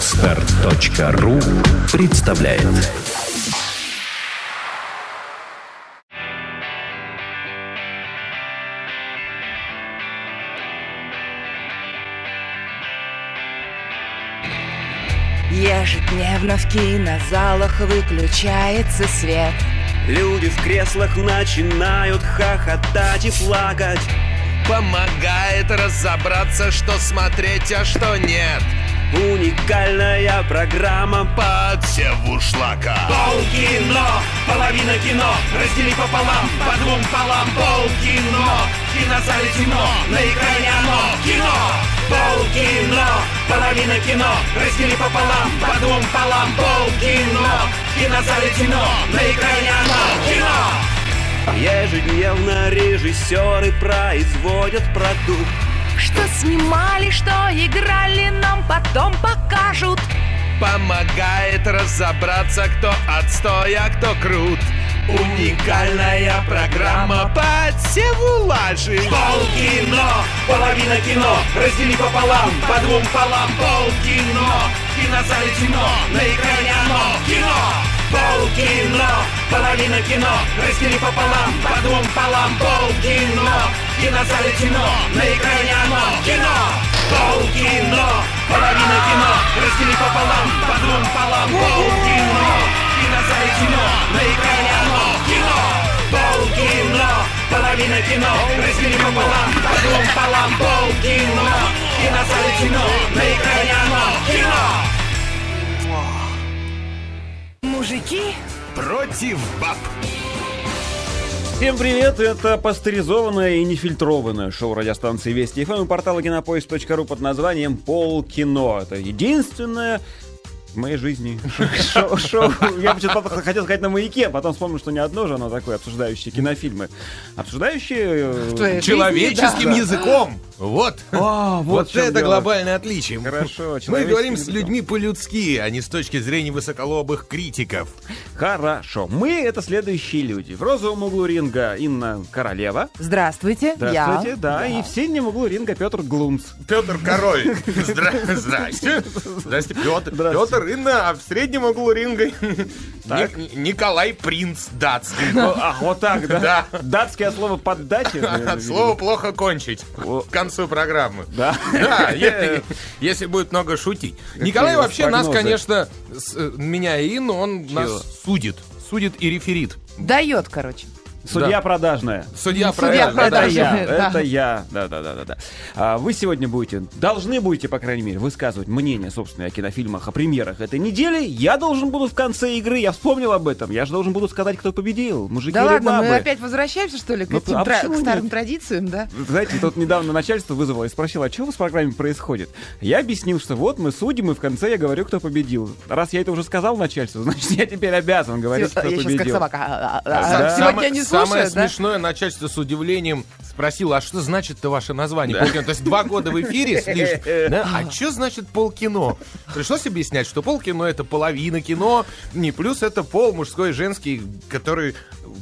Отстар.ру представляет. Ежедневно в кинозалах выключается свет. Люди в креслах начинают хохотать и плакать. Помогает разобраться, что смотреть, а что нет Уникальная программа Подсев ушлака Полкино, половина кино Раздели пополам, по двум полам. Полкино, кинозале темно На экране оно, кино. Полкино, половина кино Раздели пополам, по двум полам. Полкино, кинозале темно На экране оно, кино. Ежедневно режиссеры производят продукт Что снимали, что играли, нам потом покажут. Помогает разобраться, кто отстой, а кто крут. Уникальная программа Подсев лажи. Полкино, половина кино Раздели пополам, по двум полам. Полкино, кинозале темно На экране оно, кино Полкино, половина кино Раздели пополам, по двум полам Полкино, кинозале темно На экране оно, кино. Полкино, половина кино Раздели пополам, по двум полам Полкино, кинозале темно На экране оно, кино. Полкино, половина кино Раздели пополам, по двум полам Полкино, кинозале темно На экране оно, кино Мужики, Против баб Всем привет, это пастеризованное и нефильтрованное шоу радиостанции Вести ФМ и портала кинопоиск.ру под названием Полкино. Это единственное в моей жизни шоу, шоу. Я почему-то хотел сказать на маяке, а потом вспомнил, что не одно же оно такое, обсуждающее кинофильмы. Обсуждающее... э, Человеческим да. языком Вот А, вот Вот это дело. глобальное отличие. Хорошо, Мы говорим с людьми по-людски, а не с точки зрения высоколобых критиков. Хорошо. Мы — это следующие люди. В розовом углу ринга Инна Королева. здравствуйте, Здравствуйте, я. да. И в синем углу ринга Петр Глунц. Петр Король. Здра- Здрасте. Здрасте, Петр. Здравствуйте. Петр Инна, а в среднем углу ринга. Ник- Николай Принц Датский. А, вот так, да? Да. Датское слово От слова плохо кончить О. концу программы. Да. Да, если будет много шутить. Николай вообще нас, конечно, с- э, меня и Инну, он Чего? нас судит. Судит и реферит. Дает, короче. Судья Да. продажная. Судья Судья правильно, Это продажная. я, да. это я. Да, да, да, да, да. А вы сегодня будете, должны будете, по крайней мере, высказывать мнение, собственно, о кинофильмах, о премьерах этой недели. Я должен буду в конце игры, я вспомнил об этом. Я же должен буду сказать, кто победил. Мужики Да или ладно, мы опять возвращаемся, что ли, к, Ну, этим а тра- к старым нет? традициям, да? Знаете, тут недавно начальство вызвало и спросило, а что у вас в программе происходит? Я объяснил, что вот мы судим, и в конце я говорю, кто победил. Раз я это уже сказал начальству, значит, я теперь обязан говорить, кто я сейчас как победил. собака. а, а, Да. а, Сегодня Самое- не Самое слушают, да? смешное начальство с удивлением спросило, а что значит-то ваше название полкино? То есть два года в эфире с лишним. Да? А что значит полкино? Пришлось объяснять, что полкино это половина кино, не плюс это пол мужской и женский, который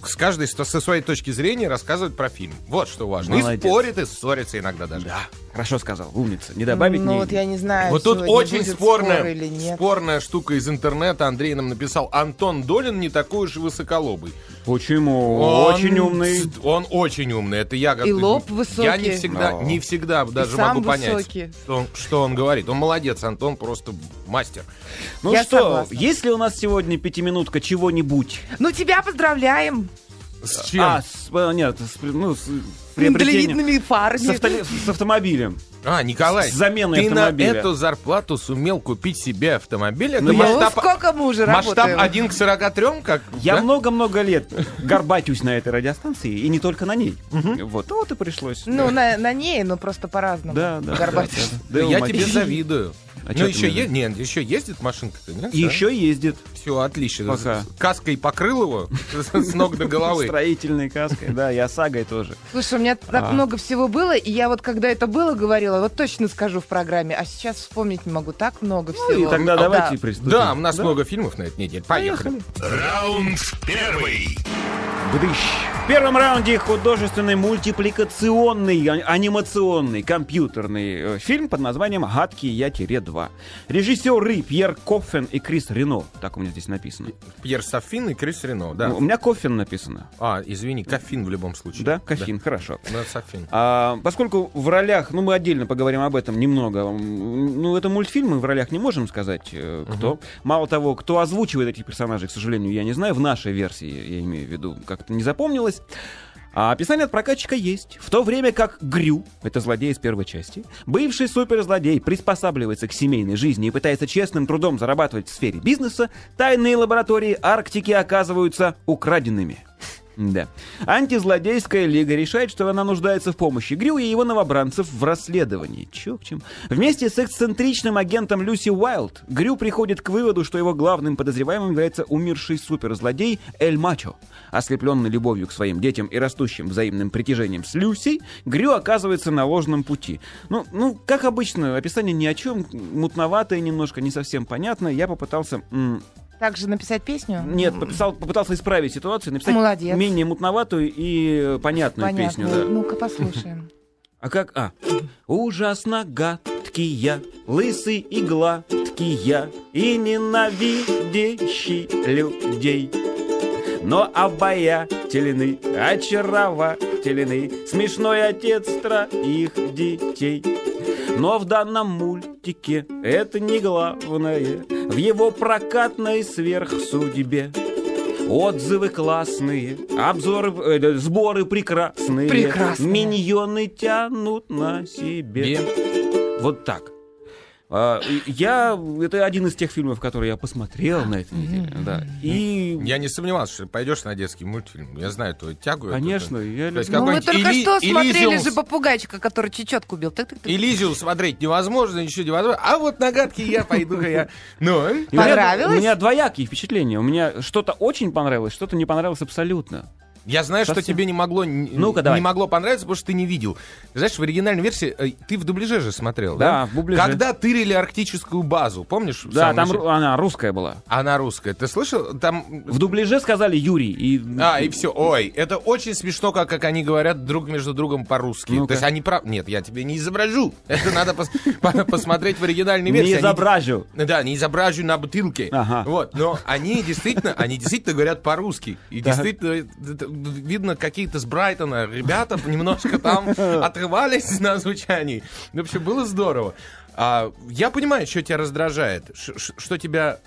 с каждой со своей точки зрения рассказывает про фильм. Вот что важно. И Молодец. спорит, и ссорится иногда даже. Да, хорошо сказал, умница. Не добавить Ну ни- вот я не знаю, Вот тут очень будет спорная, спор или нет. спорная штука из интернета. Андрей нам написал, Антон Долин не такой уж и высоколобый. Почему? Он Очень умный. Он очень умный. Это я И лоб высокий. Я не всегда, О. не всегда даже сам могу понять, высокий. что он, что он говорит. Он молодец, Антон просто мастер. Ну Я что, согласна. есть ли у нас сегодня пятиминутка чего-нибудь? Ну тебя поздравляем С чем? А, с, э, нет, с, ну, с приобретением... длинными С, фарами. авто- с автомобилем. А, Николай, С заменой ты автомобиля. на эту зарплату сумел купить себе автомобиль? Это Ну, я- Ну, масштаб, сколько мы уже масштаб работаем? 1 к 43, как? Я да? много-много лет горбатюсь на этой радиостанции, и не только на ней. Вот, вот и пришлось. Ну, на, на ней, но просто по-разному. да, да. Горбатишь. Да, я тебе завидую. А ну, еще, е- нет, еще ездит машинка-то, нет? И еще ездит Все, отлично. Пока. Каской покрыл его с ног до головы. строительной каской, да, и ОСАГОй тоже. Слушай, у меня так А. много всего было, и я вот когда это было, говорила, вот точно скажу в программе, а сейчас вспомнить не могу, так много всего. Ну и тогда Да. давайте приступим. Да, у нас много фильмов на этой неделе. Поехали. Раунд первый. Бдыщ. первом раунде художественный мультипликационный, а- анимационный, компьютерный э, фильм под названием «Гадкий я-2». Режиссеры Пьер Коффен и Крис Рено. Так у меня здесь написано. Пьер Софин и Крис Рено, да. У меня Коффен написано. А, извини, кофин в любом случае. Да, Кофин, хорошо. Да, Софин. А, поскольку в ролях, ну мы отдельно поговорим об этом немного, ну это мультфильм, мы в ролях не можем сказать, э, кто. Мало того, кто озвучивает этих персонажей, к сожалению, я не знаю, в нашей версии, я имею в виду, как-то не запомнилось. А описание от прокатчика есть. В то время как Грю, это злодей из первой части, бывший суперзлодей приспосабливается к семейной жизни и пытается честным трудом зарабатывать в сфере бизнеса, тайные лаборатории Арктики оказываются украденными. Да. Антизлодейская лига решает, что она нуждается в помощи Грю и его новобранцев в расследовании. Чё к чему? Вместе с эксцентричным агентом Люси Уайлд Грю приходит к выводу, что его главным подозреваемым является умерший суперзлодей Эль Мачо. Ослепленный любовью к своим детям и растущим взаимным притяжением с Люси, Грю оказывается на ложном пути. Ну, ну, как обычно, описание ни о чем, мутноватое немножко, не совсем понятно. Я попытался Также написать песню? нет, пописал, попытался исправить ситуацию, написать Молодец. менее мутноватую и понятную Понятно. песню. Да. Ну-ка послушаем. А как? А. Ужасно гадкий я, лысый и гладкий я, и ненавидящий людей. Но обаятельный, очаровательный, смешной отец троих детей. Но в данном мультике это не главное В его прокатной сверхсудьбе Отзывы классные, обзоры, э, да, сборы прекрасные. Прекрасные. Миньоны тянут на себе. Бе- Вот так. А, я это один из тех фильмов, которые я посмотрел на этой неделе, да. И Я не сомневался, что пойдешь на детский мультфильм. Я знаю твою тягу. конечно, эту, я люблю- Ну, мы только Эли- что смотрели Элизиум же попугайчика, который чечетку бил. Тык-тык-тык. Элизиум смотреть невозможно, ничего невозможно. А вот на гадки я пойду я. Ну, Понравилось? У меня двоякие впечатления. У меня что-то очень понравилось, что-то не понравилось абсолютно. Я знаю, что Совсем. тебе не могло, н- Ну-ка, давай. не могло понравиться, потому что ты не видел. Ты знаешь, в оригинальной версии э, ты в дубляже же смотрел, Да, да? в дубляже. Когда тырили арктическую базу, помнишь? Да, там начале? она русская была. Она русская. Ты слышал? Там В дубляже сказали Юрий. И... А, и все. Ой, это очень смешно, как, как они говорят друг между другом по-русски. Ну-ка. То есть они прав... Нет, я тебе не изображу. Это надо пос- по- посмотреть в оригинальной Не версии. Они- изображу. Да, не изображу на бутылке. Вот, но они действительно, они действительно говорят по-русски. И действительно, видно, какие-то с Брайтона ребята немножко там отрывались на звучании. В общем, было здорово. А, я понимаю, что тебя раздражает, что тебя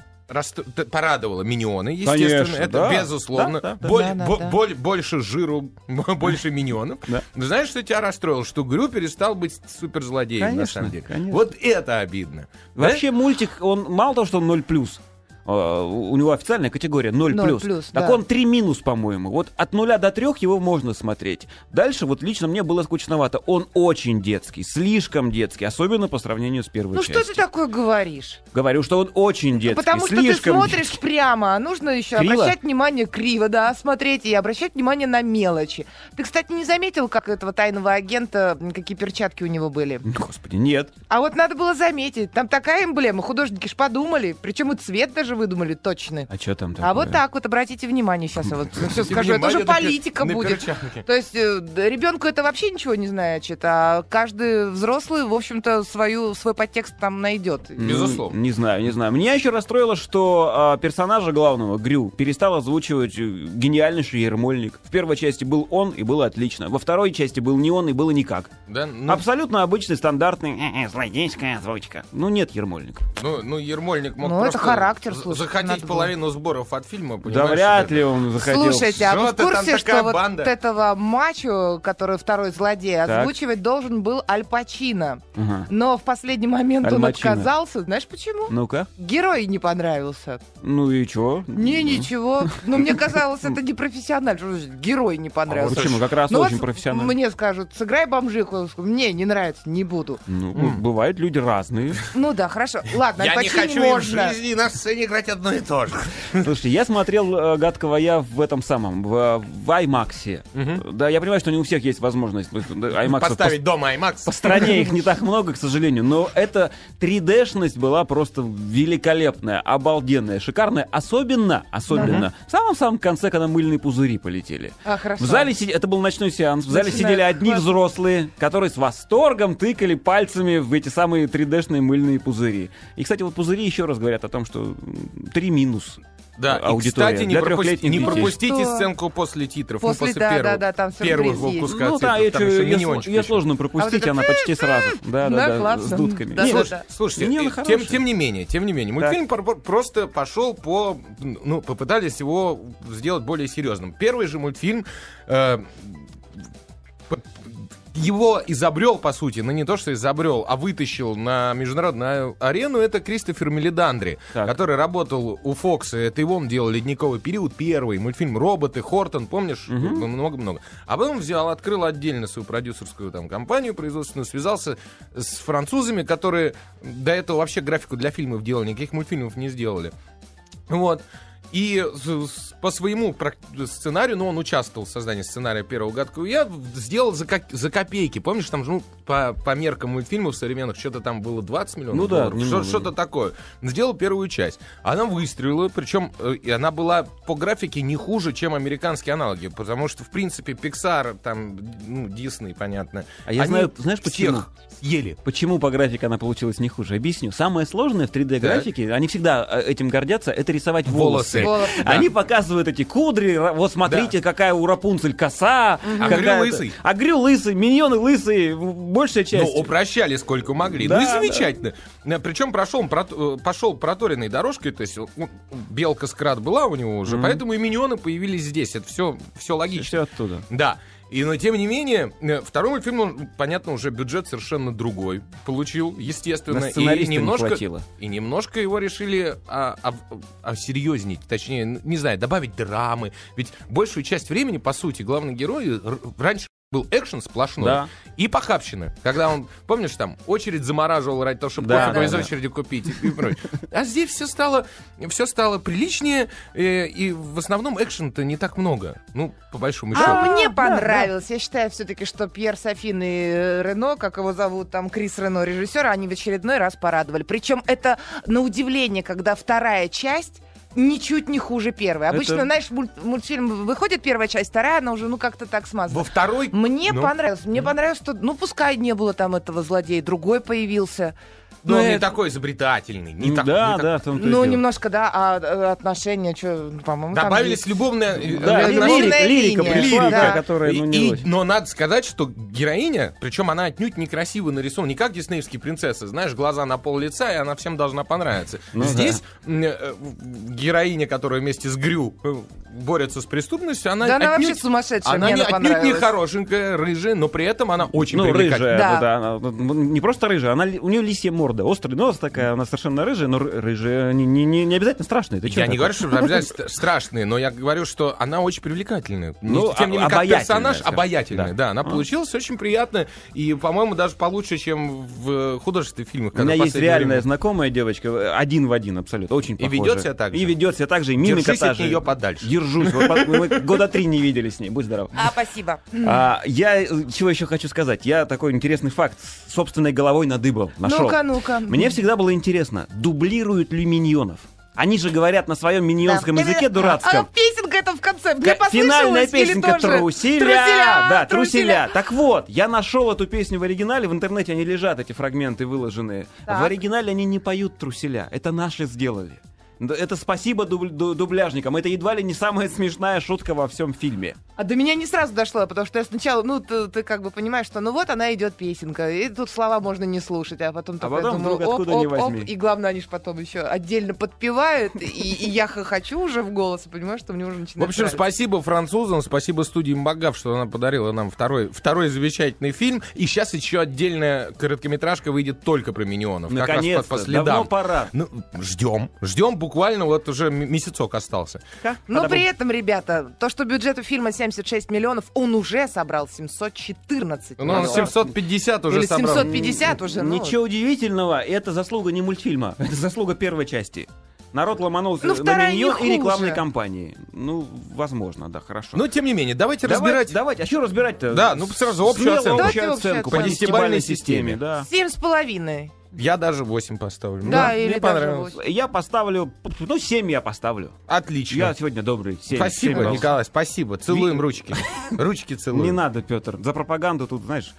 т- порадовало. Миньоны, естественно, Конечно, это да. безусловно. Да, да, да. Боль- Да, да, бо- да. боль- больше жиру, больше миньонов. Да. Знаешь, что тебя расстроило? Что Грю перестал быть суперзлодеем, на Конечно, самом деле. конечно. Вот это обидно. Вообще мультик, он мало того, что он 0+, а, у него официальная категория 0+, 0+, так да. он 3 минус, по-моему. Вот от 0 до 3 его можно смотреть. Дальше вот лично мне было скучновато. Он очень детский, слишком детский, особенно по сравнению с первой Ну частью. что ты такое говоришь? Говорю, что он очень детский, Потому что ты смотришь прямо, а нужно еще Криво? обращать внимание криво, да, смотреть и обращать внимание на мелочи. Ты, кстати, не заметил, как этого тайного агента, какие перчатки у него были? Господи, нет. А вот надо было заметить, там такая эмблема, художники ж подумали, причем и цвет даже выдумали точный. А что там А такое? вот так вот, обратите внимание, сейчас я вот все скажу, это пер- политика будет. То есть ребенку это вообще ничего не значит, а каждый взрослый, в общем-то, свою, свой подтекст там найдет. Безусловно. Не знаю, не знаю. Меня еще расстроило, что а, персонажа главного, Грю, перестал озвучивать э, гениальнейший Ермольник. В первой части был он, и было отлично. Во второй части был не он, и было никак. Да, ну, Абсолютно обычный, стандартный э-э, злодейская озвучка. Ну, нет Ермольника. ну, ну, Ермольник мог Ну, это характер, слушай, захотеть половину сборов от фильма, Да понимаешь, вряд это- ли он захотел. Слушайте, а вы в курсе, такая что вот банда. этого мачо, который второй злодей, Так. озвучивать должен был Аль Пачино. Ага. Но в последний момент Аль он Пачино. отказался. Знаешь почему? Ну-ка. Герой не понравился. Ну и чё? Не, ничего. Ну, мне казалось, это не профессионально. Герой не А понравился? Почему? Как раз Ну, очень профессионально. Мне скажут, сыграй бомжиху. Мне не нравится, не буду. Ну, бывают люди разные. Ну да, хорошо. Ладно, Я не хочу в жизни на сцене играть одно и то же. Слушайте, я смотрел э, «Гадкого я» в этом самом, в, в IMAX. Да, я понимаю, что не у всех есть возможность IMAX Поставить дома IMAX. По стране их не так много, к сожалению, но эта 3D-шность была просто великолепная, обалденная, шикарная. Особенно, особенно в самом-самом конце, когда мыльные пузыри полетели. А, хорошо. В зале сидели, это был ночной сеанс, в зале Начинаю. сидели одни взрослые, которые с восторгом тыкали пальцами в эти самые 3D-шные мыльные пузыри. И, кстати, вот пузыри еще раз говорят о том, что три минус Да, и, аудитория кстати, не, для пропусти- не пропустите Что? сценку после титров, После, ну, после да, первого, да, да, там есть. куска Ну да, там еще ее еще. сложно пропустить, А вот это она почти сразу. Да, да, Да, да, классно. с дудками. Да, Нет, да, Слушай, да. Слушайте, Миньоны э, хорошие. тем, тем не менее, тем не менее, мультфильм пор- просто пошел по, ну, попытались его сделать более серьезным. Первый же мультфильм э, его изобрел, по сути, ну не то, что изобрел, а вытащил на международную арену, это Кристофер Мелидандри, Так. который работал у Фокса. Это его он делал «Ледниковый период», первый, мультфильм «Роботы», «Хортон», помнишь? Много-много. А потом взял, открыл отдельно свою продюсерскую там компанию производственную, связался с французами, которые до этого вообще графику для фильмов делали, никаких мультфильмов не сделали. Вот. И по своему сценарию, ну, он участвовал в создании сценария первого гадкого я сделал за, ко- за копейки. Помнишь, там же, ну, по, по меркам мультфильмов современных, что-то там было 20 миллионов Ну да, долларов. немного. Что- Что-то такое. Сделал первую часть. Она выстрелила, причем э, и она была по графике не хуже, чем американские аналоги. Потому что, в принципе, Pixar, там, ну, Disney, понятно. А я знаю, знаешь, почему? съели. Почему по графике она получилась не хуже? Объясню. Самое сложное в 3D-графике, они всегда э, этим гордятся, это рисовать волосы. Волосы. Да. Они показывают эти кудри, вот смотрите, какая у Рапунцель коса. А какая-то- Грю лысый. А Грю лысый, миньоны лысые, большая часть. Ну, упрощали сколько могли. Да, ну и да. замечательно. Причем прошел, э, пошел проторенной дорожкой, то есть ну, белка скрат была у него уже, поэтому и миньоны появились здесь. Это все, все логично. Все оттуда. Да. И, но тем не менее, э, второй мультфильм, он, понятно, уже бюджет совершенно другой получил, естественно. И сценариста не немножко, хватило. и немножко его решили а, а- осерьезнить, точнее, н- не знаю, добавить драмы. Ведь большую часть времени, по сути, главный герой раньше был экшен сплошной Да. и похабщина. Когда он, помнишь, там, очередь замораживал ради того, чтобы Да, кофе да, из да. очереди купить. и- и. А здесь все стало, все стало приличнее, э, и в основном экшен-то не так много. Ну, по большому счету. А мне да, понравилось. Я считаю все-таки, что Пьер Софин и э, Рено, как его зовут, там Крис Рено, режиссер, они в очередной раз порадовали. Причем это на удивление, когда вторая часть ничуть не хуже первой. Обычно, Это- знаешь, мульт- мультфильм выходит первая часть, вторая, она уже, ну, как-то так смазана. Во второй... Мне Ну. понравилось. Мне понравилось, что, ну, пускай не было там этого злодея, другой появился. Но он Ну, не это- такой изобретательный. Не так- да, не так- да, том-то и Ну, немножко, да, а э, отношения, что, по-моему, там Добавились есть. любовные э, Да, Любовная отношения. лирика, лирика пришла, Да. да, которая, ну, не но надо сказать, что героиня, причем она отнюдь некрасиво нарисована, не как диснеевские принцессы, знаешь, глаза на пол лица, и она всем должна понравиться. Ну Здесь э, героиня, которая вместе с Грю э, борется с преступностью, она Да она отнюдь- вообще сумасшедшая, она мне не, она отнюдь не хорошенькая, рыжая, но при этом она очень Ну, привлекательная. рыжая, Да. ну да, она, ну, не просто рыжая, она, у нее лисья морда, острый нос такая, она совершенно рыжая, но ры- рыжая не, не, не, не обязательно страшная. Ты Я не такой? говорю, что обязательно страшные, но я говорю, что она очень привлекательная. Ну, Тем не менее, а- как обаятельная, персонаж скажем. обаятельная. Да. Да, она получилась очень приятно и, по-моему, даже получше, чем в художественных фильмах. У меня есть реальная время- знакомая девочка, э, один в один абсолютно, очень И похожа. ведет себя так же? И ведет себя так же, и мимика та же. нее подальше. Держусь. Вот мы года три не видели с ней, будь здоров. А, спасибо. А, я э, чего еще хочу сказать? Я такой интересный факт с собственной головой надыбал, нашел. Ну-ка, ну-ка. Мне всегда было интересно, дублируют ли миньонов? Они же говорят на своем миньонском Да. языке А дурацком. песенка это в конце. Мне Финальная послышалось или песенка тоже? труселя. Труселя, Да, труселя. Так вот, я нашел эту песню в оригинале. В интернете они лежат, эти фрагменты выложенные. Так. В оригинале они не поют труселя. Это наши сделали. Да, Это спасибо дубляжникам. Это едва ли не самая смешная шутка во всем фильме. А до меня не сразу дошло, потому что я сначала, ну, ты, ты как бы понимаешь, что ну вот она идет песенка, и тут слова можно не слушать, а потом А такая потом думаю, вдруг оп, оп, оп, возьми. и главное, они же потом еще отдельно подпевают, и, и я хохочу уже в голос, и понимаю, что мне уже В начинает общем, нравиться. спасибо французам, спасибо студии Магав, что она подарила нам второй, второй замечательный фильм. И сейчас еще отдельная короткометражка выйдет только про миньонов. как раз Наконец-то, по, следам. давно пора. Ну, ждем. Ждем буквально вот уже месяцок остался. Но при этом, ребята, то, что бюджет у фильма 76 миллионов, он уже собрал 714 Ну, он миллионов. 750 уже Или собрал. 750 уже, ну. Ничего удивительного, это заслуга не мультфильма, это заслуга первой части. Народ ломанулся Ну, на вторая не миньон и рекламной кампании. Ну, возможно, да, хорошо. Но, тем не менее, давайте давайте, разбирать... давайте. А что разбирать-то? Да, ну, сразу общую Смело оценку. Общую оценку по десятибалльной системе, да. Семь с половиной. Я даже 8 поставлю. Да, Ну, или мне даже понравилось. восемь. Я поставлю, ну, 7 я поставлю. Отлично. Я сегодня добрый. 7, Спасибо, Николай, спасибо. Целуем Ви- ручки. Ручки целуем. Не надо, Петр. За пропаганду тут, знаешь.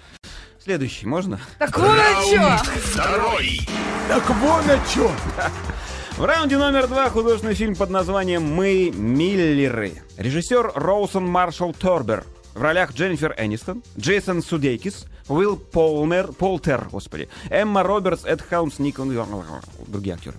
Следующий, можно? Так вот а чё? Второй. Так вон о чем. В раунде номер два художественный фильм под названием «Мы Миллеры». Режиссер Роусон Маршалл Торбер. В ролях Дженнифер Энистон, Джейсон Судейкис, Уилл Полмер, Полтер, господи, Эмма Робертс, Эд Хаунс, Никон, другие актеры.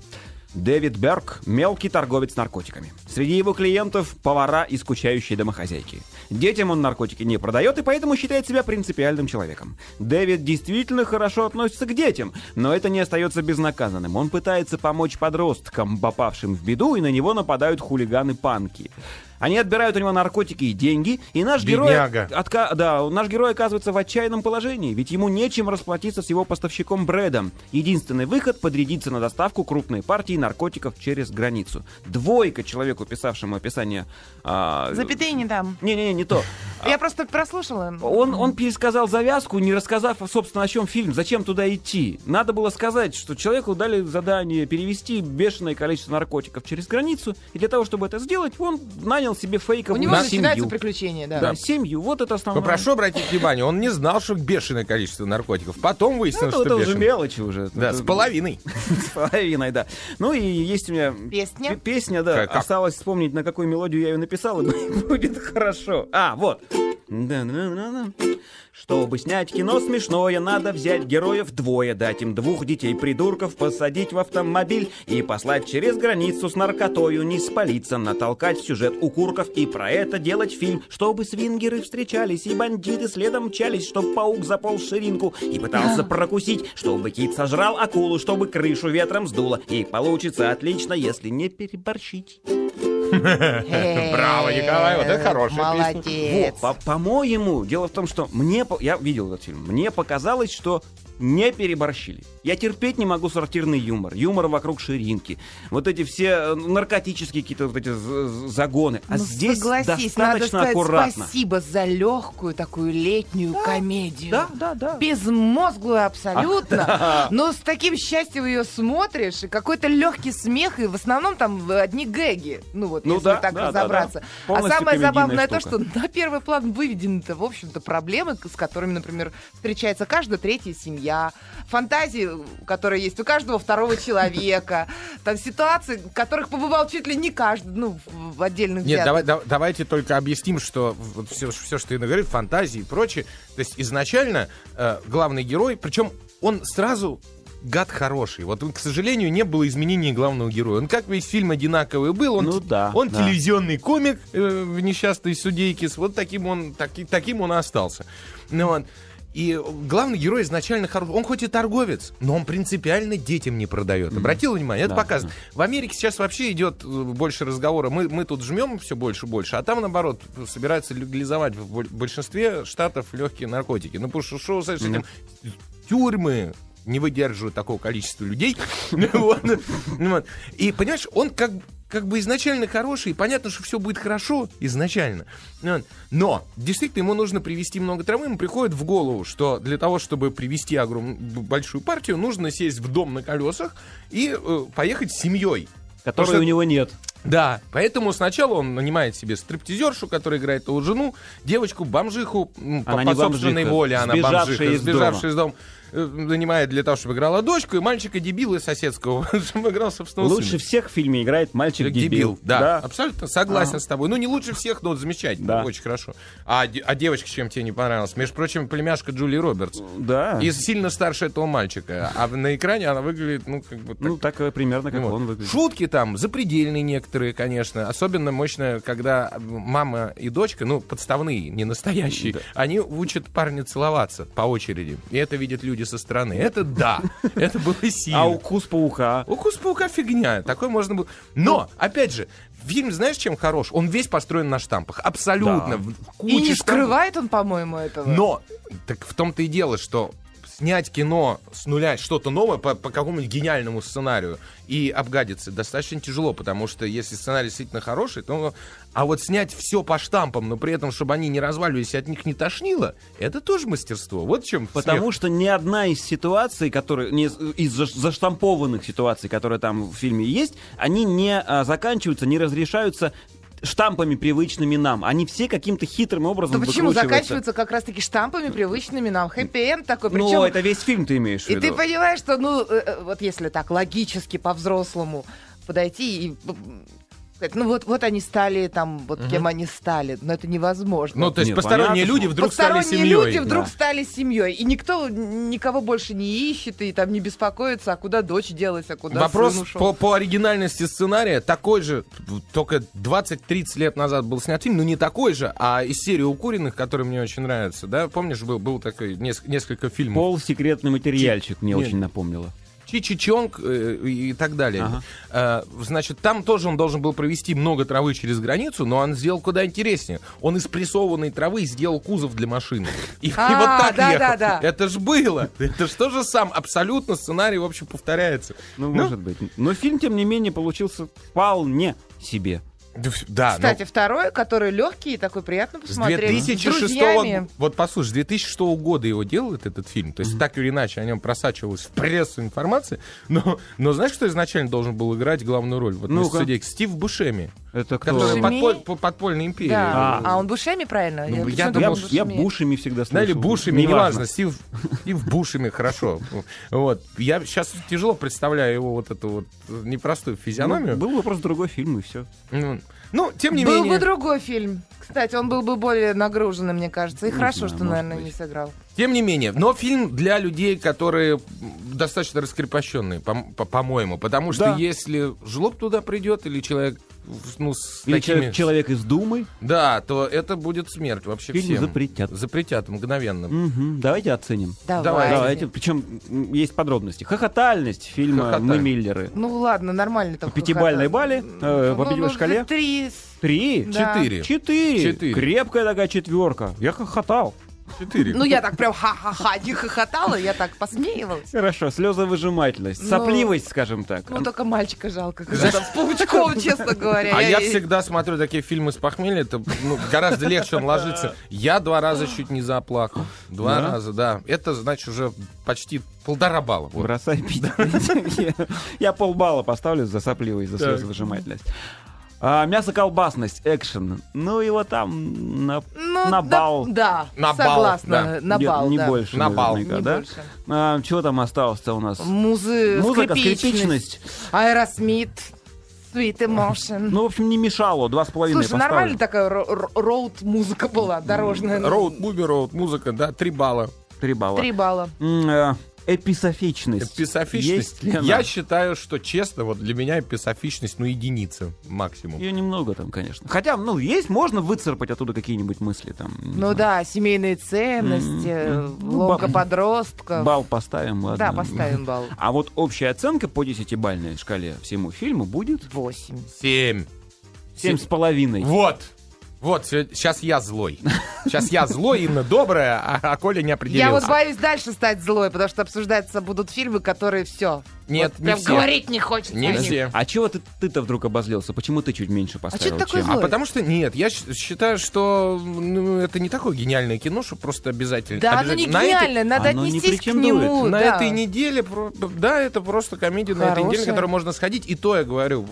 Дэвид Берг – мелкий торговец наркотиками. Среди его клиентов – повара и скучающие домохозяйки. Детям он наркотики не продает и поэтому считает себя принципиальным человеком. Дэвид действительно хорошо относится к детям, но это не остается безнаказанным. Он пытается помочь подросткам, попавшим в беду, и на него нападают хулиганы-панки. Они отбирают у него наркотики и деньги, и наш герой, Бедняга. отка- да, наш герой оказывается в отчаянном положении, ведь ему нечем расплатиться с его поставщиком Брэдом. Единственный выход — подрядиться на доставку крупной партии наркотиков через границу. Двойка человеку, писавшему описание... а, Запятые не дам. Не-не-не, не то. Я просто прослушала. Он, он пересказал завязку, не рассказав, собственно, о чем фильм, зачем туда идти. Надо было сказать, что человеку дали задание перевести бешеное количество наркотиков через границу, и для того, чтобы это сделать, он нанял себе У фейковую него семью. начинаются приключения, да. Да, семью, вот это основное. Попрошу обратить внимание, он не знал, что бешеное количество наркотиков. Потом выяснилось, Это, что это уже бешеное. мелочи уже. Да, Это- с половиной. С половиной, да. Ну и есть у меня... Песня? Песня, да. Как-? Осталось вспомнить, на какую мелодию я ее написал, и будет хорошо. А, вот. Да-да-да-да. Чтобы снять кино смешное, надо взять героев двое, дать им двух детей-придурков, посадить в автомобиль и послать через границу с наркотою, не спалиться, натолкать в сюжет укурков и про это делать фильм, чтобы свингеры встречались и бандиты следом мчались, чтобы паук заполз ширинку и пытался прокусить, чтобы кит сожрал акулу, чтобы крышу ветром сдуло, и получится отлично, если не переборщить. Браво, Николай, вот это хорошая песня. Молодец. По-моему, дело в том, что мне, я видел этот фильм, мне показалось, что не переборщили. Я терпеть не могу сортирный юмор, юмор вокруг ширинки, вот эти все э, наркотические какие-то вот эти загоны. А Ну, здесь согласись, надо достаточно сказать аккуратно. спасибо за легкую такую летнюю комедию. Да, да, да. Безмозглую абсолютно. Но с таким счастьем ее смотришь, и какой-то легкий смех, и в основном там одни гэги. Ну вот, Ну если да, так да, да, разобраться. да. А Полностью самое забавное то, штука. что на первый план выведены-то, в общем-то, проблемы, с которыми, например, встречается каждая третья семья, фантазии, которые есть у каждого второго человека, там ситуации, в которых побывал чуть ли не каждый, ну, в отдельных Нет, давай, да- давайте только объясним, что вот все, все, что ты говоришь, фантазии и прочее. То есть изначально э, главный герой, причем он сразу гад хороший. Вот, к сожалению, не было изменений главного героя. Он как весь фильм одинаковый был. Он, Ну да, он да. телевизионный комик э, в «Несчастной судейке». Вот таким он, таки- таким он и остался. Ну, вот. И главный герой изначально хороший. Он хоть и торговец, но он принципиально детям не продает. Обратил внимание? Это Да, показано. В Америке сейчас вообще идет э, больше разговора. Мы, мы тут жмем все больше и больше, а там, наоборот, собираются легализовать в боль- большинстве штатов легкие наркотики. Ну, потому что шоу с этим тюрьмы не выдерживают такого количества людей. И, понимаешь, он как как бы изначально хороший, и понятно, что все будет хорошо изначально. Вот. Но действительно ему нужно привести много травы, ему приходит в голову, что для того, чтобы привести огромную большую партию, нужно сесть в дом на колесах и э, поехать с семьей. Которой что- у него нет. Да, поэтому сначала он нанимает себе стриптизершу, которая играет его жену, девочку, бомжиху, м, по, Она по не собственной бомжиха, воле, она бомжиха, из сбежавшая из дома, э, нанимает для того, чтобы играла дочку, и мальчика дебила соседского, чтобы играл собственного Лучше сына. всех в фильме играет мальчик-дебил. Да, абсолютно согласен с тобой. Ну, не лучше всех, но замечательно, Да. очень хорошо. А, а девочка чем тебе не понравилась? Между прочим, племяшка Джулии Робертс. Да. И сильно старше этого мальчика. А на экране она выглядит, ну, как бы... так Ну, так э, примерно, как вот. он выглядит. Шутки там запредельные некоторые, конечно. Особенно мощно, когда мама и дочка, ну, подставные, не настоящие, они учат парня целоваться по очереди. И это видят люди со стороны. Это да, это было сильно. А укус паука? Укус паука фигня. Такой можно было. Но, опять же, фильм, знаешь, чем хорош? Он весь построен на штампах. Абсолютно. Да. В И не штампов. скрывает он, по-моему, этого. Но, так в том-то и дело, что снять кино с нуля, что-то новое по, по какому-нибудь гениальному сценарию и обгадиться достаточно тяжело, потому что если сценарий действительно хороший, то... А вот снять все по штампам, но при этом, чтобы они не разваливались и от них не тошнило, это тоже мастерство. Вот в чем Потому смех. что ни одна из ситуаций, которые не, из- из заш- заштампованных ситуаций, которые там в фильме есть, они не а, заканчиваются, не разрешаются штампами привычными нам. Они все каким-то хитрым образом То почему выкручиваются. заканчиваются как раз-таки штампами, привычными нам? Хэппи-энд такой. Ну, Причем это весь фильм ты имеешь в И виду. ты понимаешь, что, ну, э, э, вот если так логически по-взрослому подойти и сказать, ну вот, вот они стали там, вот кем они стали, но это невозможно. Ну, то есть Не, посторонние понятно, люди вдруг стали Посторонние семьей. люди вдруг Да. стали семьей, и никто никого больше не ищет и там не беспокоится, а куда дочь делась, а куда Вопрос сын ушел. по, по оригинальности сценария такой же, только 20-30 лет назад был снят фильм, но не такой же, а из серии «Укуренных», который мне очень нравится, да, помнишь, был, был такой, неск- несколько фильмов. Пол секретный материальчик мне Нет. очень напомнило. Чи-чи Чонг э, и так далее. Ага. Э, значит, там тоже он должен был провести много травы через границу, но он сделал куда интереснее. Он из прессованной травы сделал кузов для машины. И, и А, вот так да, ехал. да, да. Это ж было. Это ж тоже сам. Абсолютно сценарий, в общем, повторяется. Ну, может быть. Но фильм, тем не менее, получился вполне себе. Да, но- Кстати, второй, который легкий и такой приятно С посмотреть. 2006 С друзьями. Вот послушай, с 2006 года его делают этот фильм. То есть так или иначе о нем просачивалась в прессу информация. Но, но знаешь, кто изначально должен был играть главную роль? Вот ну Стив Бушеми. Это кто? Который Бушеми? подполь- по- подпольная империя. Да. А. А. он бушеми, правильно? Ну, я Я, думал, я Бушеми. бушами всегда слышу. Да, или Бушеми, Неважно. неважно, Стив, Стив Бушеми, хорошо. Вот. Я сейчас тяжело представляю его вот эту вот непростую физиономию. Ну, был бы просто другой фильм, и все. Ну, ну, тем не был менее... бы другой фильм. Кстати, он был бы более нагруженный, мне кажется. И Не хорошо, знаю, что, наверное, быть. не сыграл. Тем не менее, но фильм для людей, которые достаточно раскрепощенные, по- по- по-моему. Потому что Да. если жлоб туда придет, или человек в- ну, с Или такими... человек, человек из Думы. Да, то это будет смерть вообще Фильм всем. запретят. Запретят мгновенно. Мгм, Давайте оценим. Давай. Давайте. Причем м, есть подробности. Хохотальность фильма Хохоталь. «Мы Миллеры». Ну ладно, нормально. По пятибалльной балле, э, по пятибалльной шкале? Три. Три? Да. Четыре. Четыре. Четыре. Крепкая такая четверка. Я хохотал. Четыре. Ну, я так прям ха-ха-ха не хохотала, я так посмеивалась. Хорошо, слезовыжимательность, Ну, сопливость, скажем так. Ну, только мальчика жалко, когда там с паучком, честно говоря. А я всегда смотрю такие фильмы с похмелья, это ну, гораздо легче он ложится. Я два раза чуть не заплакал. Два раза, да. Это, значит, уже почти полтора балла. Бросай пить. Я- полбалла поставлю за сопливость, за слезовыжимательность. А, мясо-колбасность, экшен. Ну, его там на, Ну, на да- бал. Да, На бал, согласна, да. на Не- бал, Не да. больше, На бал. Не да? больше. А, чего там осталось-то у нас? Музы, Музыка, скрипичность, скрипичность. Aerosmith, Sweet Emotion. Ну, в общем, не мешало, два с половиной Слушай, нормально такая ро- ро- road -музыка была, дорожная. Road, муви, роуд, музыка, да, три балла. Три балла. Три балла. Эписофичность. Эписофичность. Есть ли она? Я считаю, что честно, вот для меня эписофичность, ну, единица максимум. Ее немного там, конечно. Хотя, ну, есть, можно выцарпать оттуда какие-нибудь мысли там. Ну знаю. да, семейные ценности, ну, ломка ба- подростков. Бал поставим, ладно. Да, поставим балл. А вот общая оценка по десятибальной шкале всему фильму будет Восемь. Семь. семь с половиной. Вот. Вот, сейчас я злой. Сейчас я злой, Инна добрая, а, а Коля не определился. Я вот боюсь дальше стать злой, потому что обсуждаться будут фильмы, которые все. Нет, не прям все. говорить не хочется. Не все. А чего ты, ты-то вдруг обозлился? Почему ты чуть меньше поставил? чё ты такой злой? А потому что нет, я считаю, что ну, это не такое гениальное кино, что просто обязательно. Да, оно не обязательно- на этой- гениальное, надо оно не отнестись к нему. На да. этой неделе, да, это просто комедия на этой Хорошая. неделе, на которую можно сходить. И то я говорю,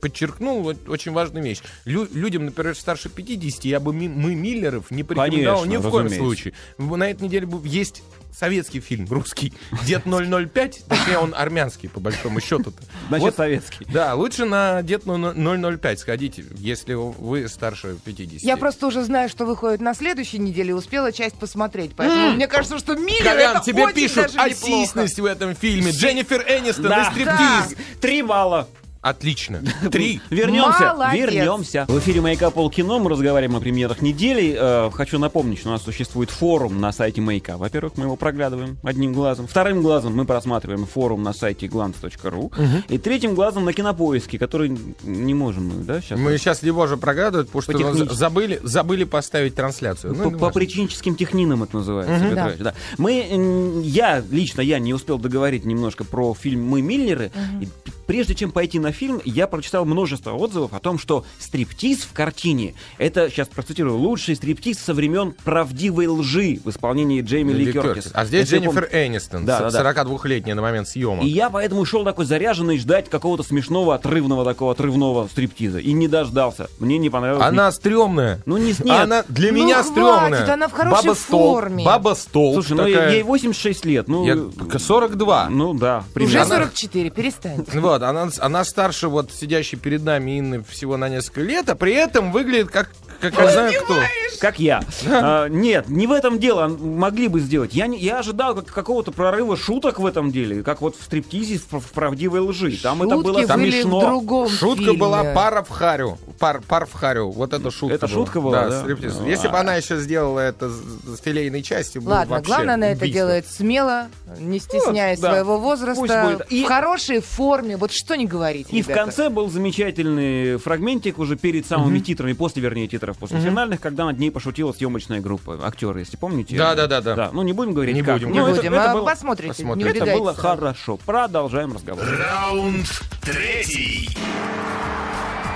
подчеркнул вот очень важную вещь. Лю- людям, например, старше 50, я бы ми- мы Миллеров не порекомендовал Конечно, ни в коем разумеется. случае. На этой неделе есть советский фильм, русский, Дед 005, точнее он армянский, по большому счету. Значит, Вот, советский. да, лучше на Дед 005 сходите, если вы старше 50. Я просто уже знаю, что выходит на следующей неделе и успела часть посмотреть. Поэтому мне кажется, что Миллер Колян, это тебе очень пишут даже о неплохо. сисьность в этом фильме. Дженнифер Энистон Да. и стриптиз. Три балла. Отлично. Три. Вернемся, Молодец. вернемся. В эфире Маяка Полкино мы разговариваем о премьерах недели. Э, хочу напомнить, что у нас существует форум на сайте Маяка. Во-первых, мы его проглядываем одним глазом. Вторым глазом мы просматриваем форум на сайте glance.ru. И третьим глазом на кинопоиске, который не можем мы, да, сейчас? Мы сейчас его же проглядывают, потому что По технически. забыли, забыли поставить трансляцию. Ну, по, по важно. причиническим технинам это называется. Мгм. Петрович, да. Мы, я лично, я не успел договорить немножко про фильм «Мы Миллеры». И п- прежде чем пойти на фильм, я прочитал множество отзывов о том, что стриптиз в картине — это, сейчас процитирую, лучший стриптиз со времен правдивой лжи в исполнении Джейми Ли Ли Кертис. Кертис. А здесь Это я Дженнифер помню. Энистон, Да, с- да, да. 42-летняя на момент съемок. И я поэтому шел такой заряженный ждать какого-то смешного, отрывного такого отрывного стриптиза. И не дождался. Мне не понравилось. Она стрёмная. Ну, не с- нет. Она для Ну, меня хватит, стрёмная. она в хорошей Баба стол, форме. Баба стол. Слушай, ну такая- ей 86 лет. Ну, Я- 42. Ну да, Уже примерно. Она- 44, перестань. Вот, она, она старше вот сидящей перед нами Инны всего на несколько лет, а при этом выглядит как, как я знаю кто. Как я. А, нет, не в этом дело. Могли бы сделать. Я, не, я ожидал как, какого-то прорыва шуток в этом деле, как вот в стриптизе в, в правдивой лжи. Там это было Шутки были смешно. в другом Шутка фильме. была пара в харю. Пар, пар в харю. Вот это шутка Это шутка была, да? стриптиз. Ну, Если бы а. она еще сделала это с, филейной частью, было Ладно, вообще главное, она это делает смело, не стесняясь да. своего возраста, будет. И- в хорошей форме. Вот что не говорить, И в ребята. конце был замечательный фрагментик уже перед самыми титрами, после, вернее, титров, после финальных, когда над ней пошутила съемочная группа, актеры, если помните. Да, да, да, да. Да, ну не будем говорить Не как. будем, Не Ну, это- будем, это а было- посмотрите, посмотрим. не Это было сразу. хорошо. Продолжаем разговор. Раунд третий.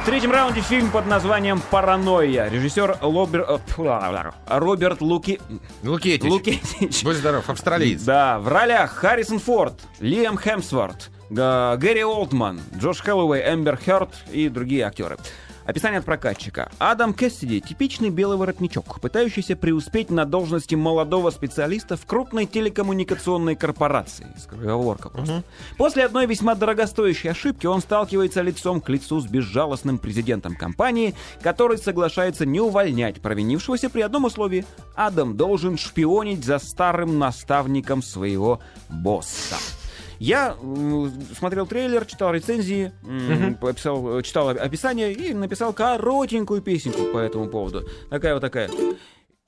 В третьем раунде фильм под названием «Паранойя». Режиссер Лобер... э, Роберт Луки... Лукетич. Лукетич. Будь здоров, австралиец. Да, в ролях Харрисон Форд, Лиам Хемсворт, Гэри Олдман, Джош Хэллоуэй, Эмбер Хёрд и другие актеры. Описание от прокатчика. Адам Кэссиди – типичный белый воротничок, пытающийся преуспеть на должности молодого специалиста в крупной телекоммуникационной корпорации. Скороговорка просто. После одной весьма дорогостоящей ошибки он сталкивается лицом к лицу с безжалостным президентом компании, который соглашается не увольнять провинившегося при одном условии. Адам должен шпионить за старым наставником своего босса. Я смотрел трейлер, читал рецензии, м, пописал- э, читал описание и написал коротенькую песенку по этому поводу. Такая вот такая.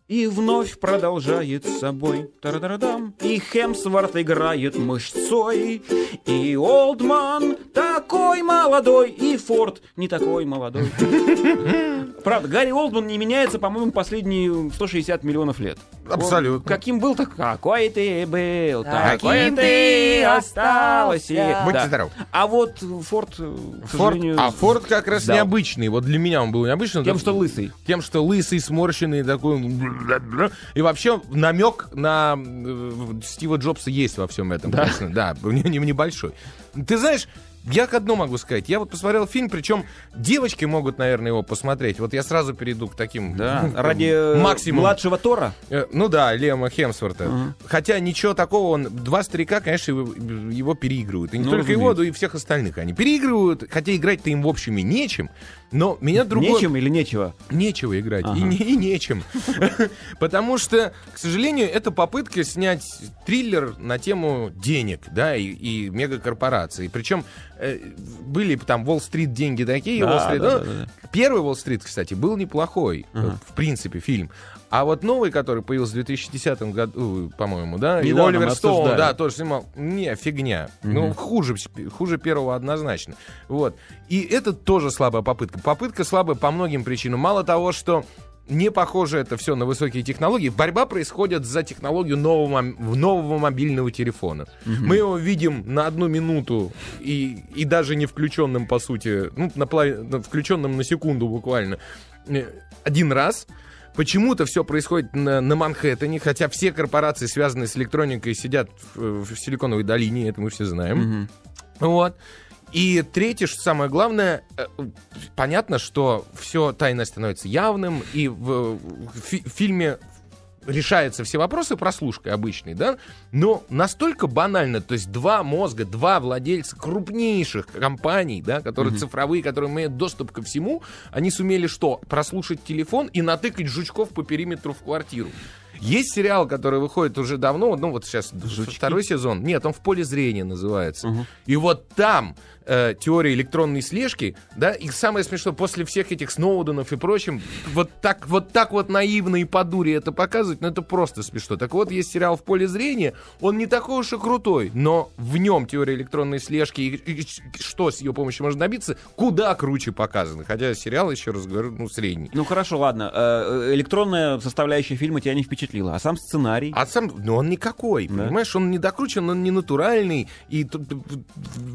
И вновь продолжает с собой тарадам. И Хемсворт играет мышцой. И Олдман такой молодой. И Форд не такой молодой. Правда, Гарри Олдман не меняется, по-моему, последние 160 миллионов лет. Абсолютно. Он каким был, так какой ты был, Таким такой ты остался. Будьте Да. здоровы. А вот Форд, к Форд, а Форд как раз сдал. необычный. Вот для меня он был необычный. Тем, что лысый. Тем, что лысый, сморщенный, такой... И вообще намек на Стива Джобса есть во всем этом. Да? конечно. Да, не- не- небольшой. Ты знаешь, я к одно могу сказать. Я вот посмотрел фильм, причем девочки могут, наверное, его посмотреть. Вот я сразу перейду к таким... Да, ну, ради э, максимум. младшего Тора. Э, Ну да, Лема Хемсворта. Хотя ничего такого, он два старика, конечно, его, его переигрывают. И не Ну, только его, разумеется. но и всех остальных. Они переигрывают, хотя играть-то им в общем и нечем. Но меня другое... Нечем или нечего? Нечего играть. Ага. И, не- и нечем. Потому что, к сожалению, это попытка снять триллер на тему денег, да, и, и мегакорпораций. Причем э, были там Уолл-стрит деньги такие, Да, Уолл-стрит. да, ну, да, да. Первый Уолл-стрит, кстати, был неплохой, Ага. в принципе, фильм. А вот новый, который появился в 2010 году, по-моему, да, и Недавно Оливер мы Стоун, да, тоже снимал. Не, фигня. Ну, хуже, хуже первого однозначно. Вот. И это тоже слабая попытка. Попытка слабая по многим причинам. Мало того, что не похоже это все на высокие технологии. Борьба происходит за технологию нового, нового мобильного телефона. Мы его видим на одну минуту и, и даже не включенным, по сути, ну, на- включенным на секунду буквально, э, один раз. Почему-то все происходит на, на Манхэттене, хотя все корпорации, связанные с электроникой, сидят в, в Силиконовой долине, это мы все знаем. Вот. И третье, что самое главное, э, понятно, что все тайно становится явным, и в, в фи- фильме решаются все вопросы прослушкой обычной, да, но настолько банально, то есть два мозга, два владельца крупнейших компаний, да, которые цифровые, которые имеют доступ ко всему, они сумели что? Прослушать телефон и натыкать жучков по периметру в квартиру. Есть сериал, который выходит уже давно, ну вот сейчас Жучки? второй сезон. Нет, он в поле зрения называется. Мгм. И вот там э, теория электронной слежки, да, и самое смешное, после всех этих Сноуденов и прочим, вот так вот так вот наивно и по дуре это показывать, ну это просто смешно. Так вот, есть сериал в поле зрения, он не такой уж и крутой, но в нем теория электронной слежки и, и что с ее помощью можно добиться, куда круче показано. Хотя сериал, еще раз говорю, ну, средний. Ну хорошо, ладно. Э, Электронная составляющая фильма тебя не впечатлила, а сам сценарий? А сам, ну он никакой, Да. понимаешь, он не докручен, он не натуральный, и тут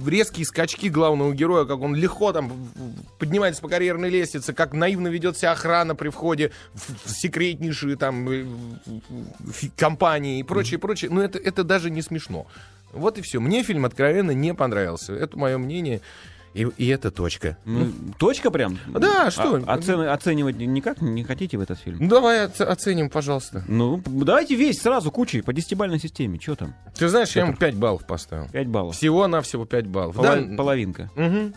резкие скачки главного героя, как он легко там поднимается по карьерной лестнице, как наивно ведет себя охрана при входе в секретнейшие там э, компании и прочее, прочее, ну это, это даже не смешно. Вот и все. Мне фильм откровенно не понравился. Это мое мнение. И, и это точка. Ну, точка прям? Да, что? А- оцен- оценивать никак не хотите в этот фильм? Ну, давай оц- оценим, пожалуйста. Ну, давайте весь сразу кучей по десятибалльной системе. Что там? Ты знаешь, я ему 5 баллов поставил. 5 баллов. Всего-навсего 5 баллов. Пола- Да, Половинка. мгм.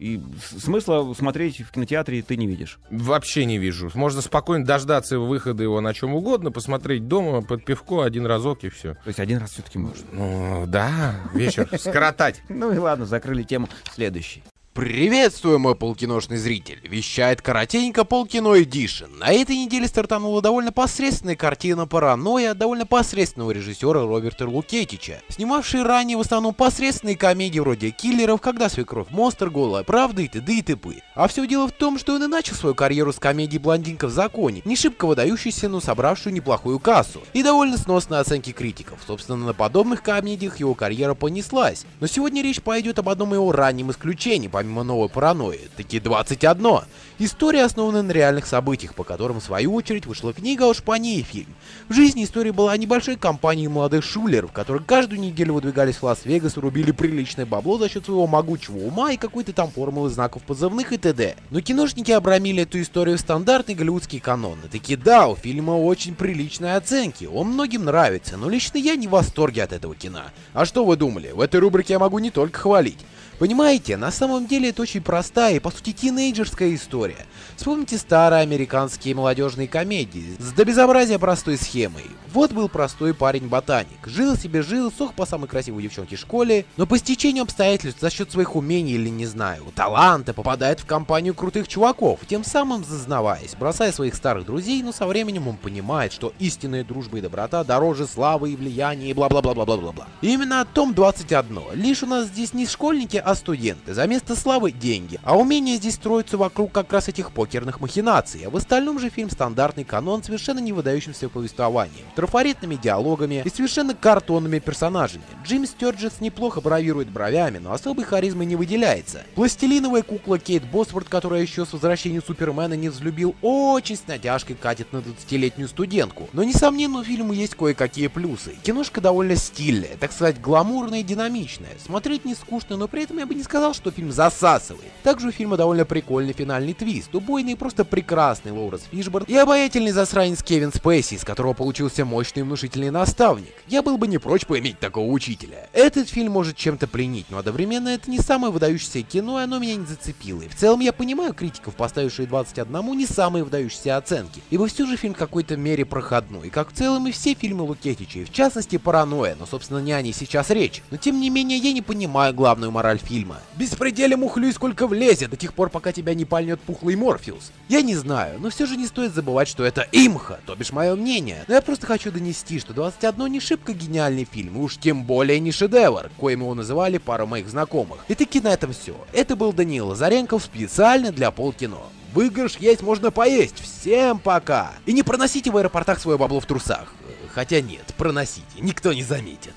И смысла смотреть в кинотеатре ты не видишь. Вообще не вижу. Можно спокойно дождаться выхода его на чем угодно, посмотреть дома под пивко один разок и все. То есть один раз все-таки можно. Ну, да, вечер скоротать. Ну и ладно, закрыли тему. Следующий. Приветствую, мой полкиношный зритель. Вещает коротенько Полкино Эдишн. На этой неделе стартанула довольно посредственная картина «Паранойя» довольно посредственного режиссера Роберта Лукетича, снимавший ранее в основном посредственные комедии вроде «Киллеров», «Когда свекровь монстр», «Голая правда» и т.д. и т.п. А все дело в том, что он и начал свою карьеру с комедии «Блондинка в законе», не шибко выдающейся, но собравшую неплохую кассу, и довольно сносные оценки критиков. Собственно, на подобных комедиях его карьера понеслась. Но сегодня речь пойдет об одном его раннем исключении, помимо новой паранойи, таки 21. История основана на реальных событиях, по которым в свою очередь вышла книга, а уж по ней фильм. В жизни история была о небольшой компании молодых шулеров, которые каждую неделю выдвигались в Лас-Вегас и рубили приличное бабло за счет своего могучего ума и какой-то там формулы знаков позывных и т.д. Но киношники обрамили эту историю в стандартный голливудский канон. И таки да, у фильма очень приличные оценки, он многим нравится, но лично я не в восторге от этого кино. А что вы думали, в этой рубрике я могу не только хвалить. Понимаете, на самом деле это очень простая и по сути тинейджерская история. Вспомните старые американские молодежные комедии с до безобразия простой схемой. Вот был простой парень-ботаник. Жил себе жил, сох по самой красивой девчонке в школе, но по стечению обстоятельств за счет своих умений или не знаю, таланта попадает в компанию крутых чуваков, тем самым зазнаваясь, бросая своих старых друзей, но со временем он понимает, что истинная дружба и доброта дороже славы и влияния и бла-бла-бла-бла-бла-бла. Именно о том 21. Лишь у нас здесь не школьники, а студенты. За место славы деньги. А умения здесь строятся вокруг как раз этих покерных махинаций. А в остальном же фильм стандартный канон совершенно не выдающимся повествованием, трафаретными диалогами и совершенно картонными персонажами. Джим Стёрджес неплохо бравирует бровями, но особой харизмой не выделяется. Пластилиновая кукла Кейт Босворд, которая еще с возвращением Супермена не взлюбил, очень с натяжкой катит на 20-летнюю студентку. Но несомненно у фильма есть кое-какие плюсы. Киношка довольно стильная, так сказать, гламурная и динамичная. Смотреть не скучно, но при этом я бы не сказал, что фильм засасывает. Также у фильма довольно прикольный финальный твист, убойный и просто прекрасный Лоуренс Фишборн и обаятельный засранец Кевин Спейси, из которого получился мощный и внушительный наставник. Я был бы не прочь поиметь такого учителя. Этот фильм может чем-то пленить, но одновременно это не самое выдающееся кино, и оно меня не зацепило. И в целом я понимаю критиков, поставивших 21 не самые выдающиеся оценки, ибо все же фильм в какой-то мере проходной, как в целом и все фильмы Лукетича, и в частности Паранойя, но собственно не о ней сейчас речь. Но тем не менее я не понимаю главную мораль фильма. Беспределе мухлюй сколько влезет, до тех пор пока тебя не пальнет пухлый Морфеус. Я не знаю, но все же не стоит забывать, что это имха, то бишь мое мнение. Но я просто хочу донести, что 21 не шибко гениальный фильм, и уж тем более не шедевр, коим его называли пара моих знакомых. И таки на этом все. Это был Даниил Лазаренков специально для полкино. Выигрыш есть можно поесть. Всем пока. И не проносите в аэропортах свое бабло в трусах. Хотя нет, проносите, никто не заметит.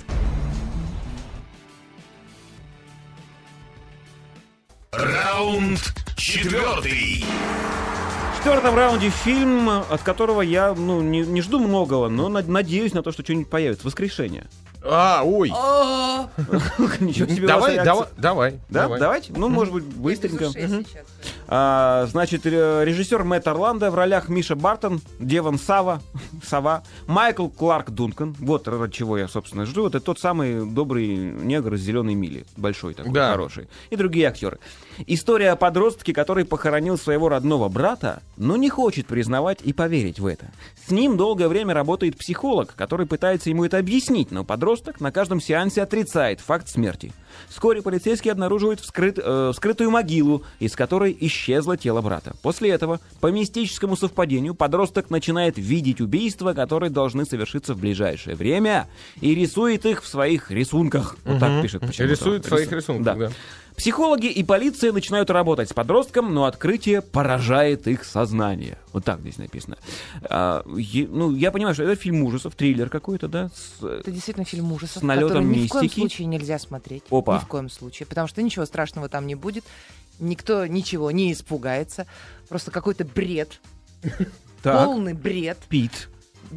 Раунд четвертый. В четвертом раунде фильм, от которого я ну, не, не жду многого, но над- надеюсь на то, что что-нибудь появится. «Воскрешение». А, ой. Ничего себе Давай, давай, давай. Да, давай. давайте. Ну, может быть, быстренько. А, значит, ре- режиссер Мэтт Орландо в ролях Миша Бартон, Деван Сава, Сова, Майкл Кларк Дункан. Вот ради чего я, собственно, жду. Это тот самый добрый негр из зеленой мили. Большой такой, Да. хороший. И другие актеры. История о подростке, который похоронил своего родного брата, но не хочет признавать и поверить в это. С ним долгое время работает психолог, который пытается ему это объяснить, но подросток на каждом сеансе отрицает факт смерти. Вскоре полицейские обнаруживают вскрыт- э, вскрытую могилу, из которой исчезло тело брата. После этого, по мистическому совпадению, подросток начинает видеть убийства, которые должны совершиться в ближайшее время, и рисует их в своих рисунках. Вот так пишет почему-то. Рисует в своих Рису- рисунках, да. Психологи и полиция начинают работать с подростком, но открытие поражает их сознание. Вот так здесь написано. А, е- ну, я понимаю, что это фильм ужасов, триллер какой-то, да? с, э, Это действительно фильм ужасов, С налетом который ни в коем мистики. случае нельзя смотреть. Опа. Ни в коем случае. Потому что ничего страшного там не будет. Никто ничего не испугается. Просто какой-то бред. Полный бред. Пит.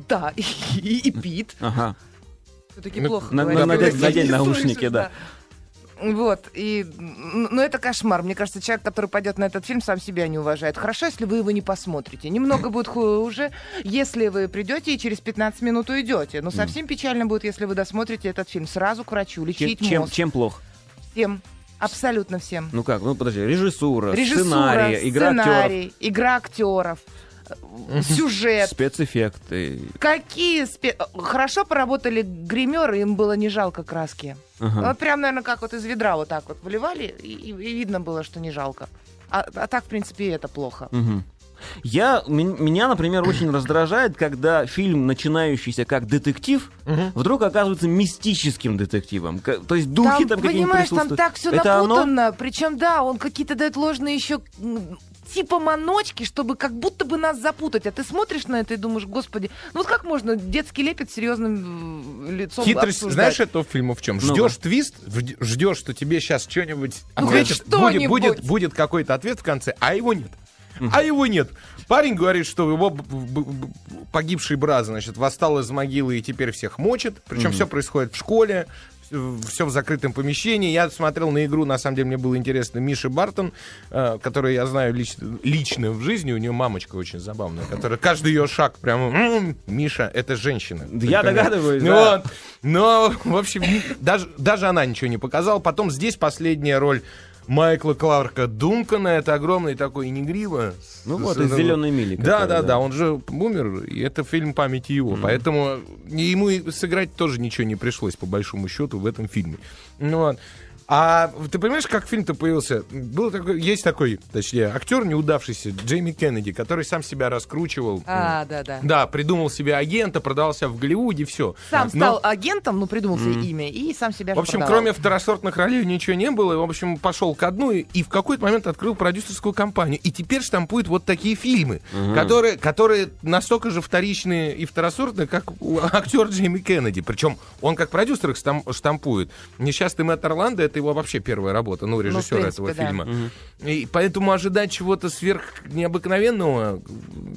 Да, и, и- и Пит. Ага. Все-таки плохо на- на- надеть- надеть наушники, да. Вот, и, ну, это кошмар. Мне кажется, человек, который пойдет на этот фильм, сам себя не уважает. Хорошо, если вы его не посмотрите. Немного будет хуже, если вы придете и через 15 минут уйдете. Но совсем печально будет, если вы досмотрите этот фильм сразу к врачу, Чем, лечить чем, мозг. чем плохо? Всем. Абсолютно всем. Ну как, ну подожди, режиссура, Режиссура, сценарий, игра актеров, сценарий, игра актеров, сюжет. спецэффекты. Какие спе... Хорошо поработали гримеры, им было не жалко краски. Ага. Вот прям, наверное, как вот из ведра вот так вот выливали, и, и- видно было, что не жалко. А, а так, в принципе, и это плохо. Мгм. Я, ме- меня, например, очень раздражает, когда фильм, начинающийся как детектив, вдруг оказывается мистическим детективом. То есть духи там, там, какие-нибудь понимаешь, там так все Это оно? Причем, да, он какие-то дает ложные еще типа маночки, чтобы как будто бы нас запутать. А ты смотришь на это и думаешь, господи, ну вот как можно детский лепет с серьезным э, лицом Хитрость, обсуждать? знаешь, этого фильма в чем? Ждешь твист, вж- ждешь, что тебе сейчас что-нибудь Ну, ответят, хоть будет, будет, будет какой-то ответ в конце, а его нет. А его нет. Парень говорит, что его б- б- б- погибший брат, значит, восстал из могилы и теперь всех мочит. Причем все происходит в школе, все в закрытом помещении. Я смотрел на игру, на самом деле мне было интересно, Миши Бартон, э, которую я знаю лично, лично в жизни. У нее мамочка очень забавная, которая каждый ее шаг прямо... «М, Миша, это женщина. Я понимаешь? догадываюсь, Ну да. вот. Но, в общем, даже, даже она ничего не показала. Потом здесь последняя роль Майкла Кларка Дункана. Это огромный такой негриво. Ну С- вот, из «Зеленой мили». Да, какая, да, да, он же умер, и это фильм памяти его. Поэтому ему сыграть тоже ничего не пришлось, по большому счету, в этом фильме. Ну, вот. А ты понимаешь, как фильм-то появился? Был такой, есть такой, точнее, актер неудавшийся, Джейми Кеннеди, который сам себя раскручивал. А, да, да. Да, придумал себе агента, продался в Голливуде, все. Сам стал агентом, ну, придумал себе имя, и сам себя В общем, продавал. кроме второсортных ролей ничего не было. И, в общем, пошел ко дну и, и в какой-то момент открыл продюсерскую компанию. И теперь штампует вот такие фильмы, которые, которые настолько же вторичные и второсортные, как у- актер Джейми Кеннеди. Причем он как продюсер их штампует. Несчастный Мэтт Орландо это его вообще первая работа, ну, режиссера принципе, этого да. фильма. И поэтому ожидать чего-то сверх необыкновенного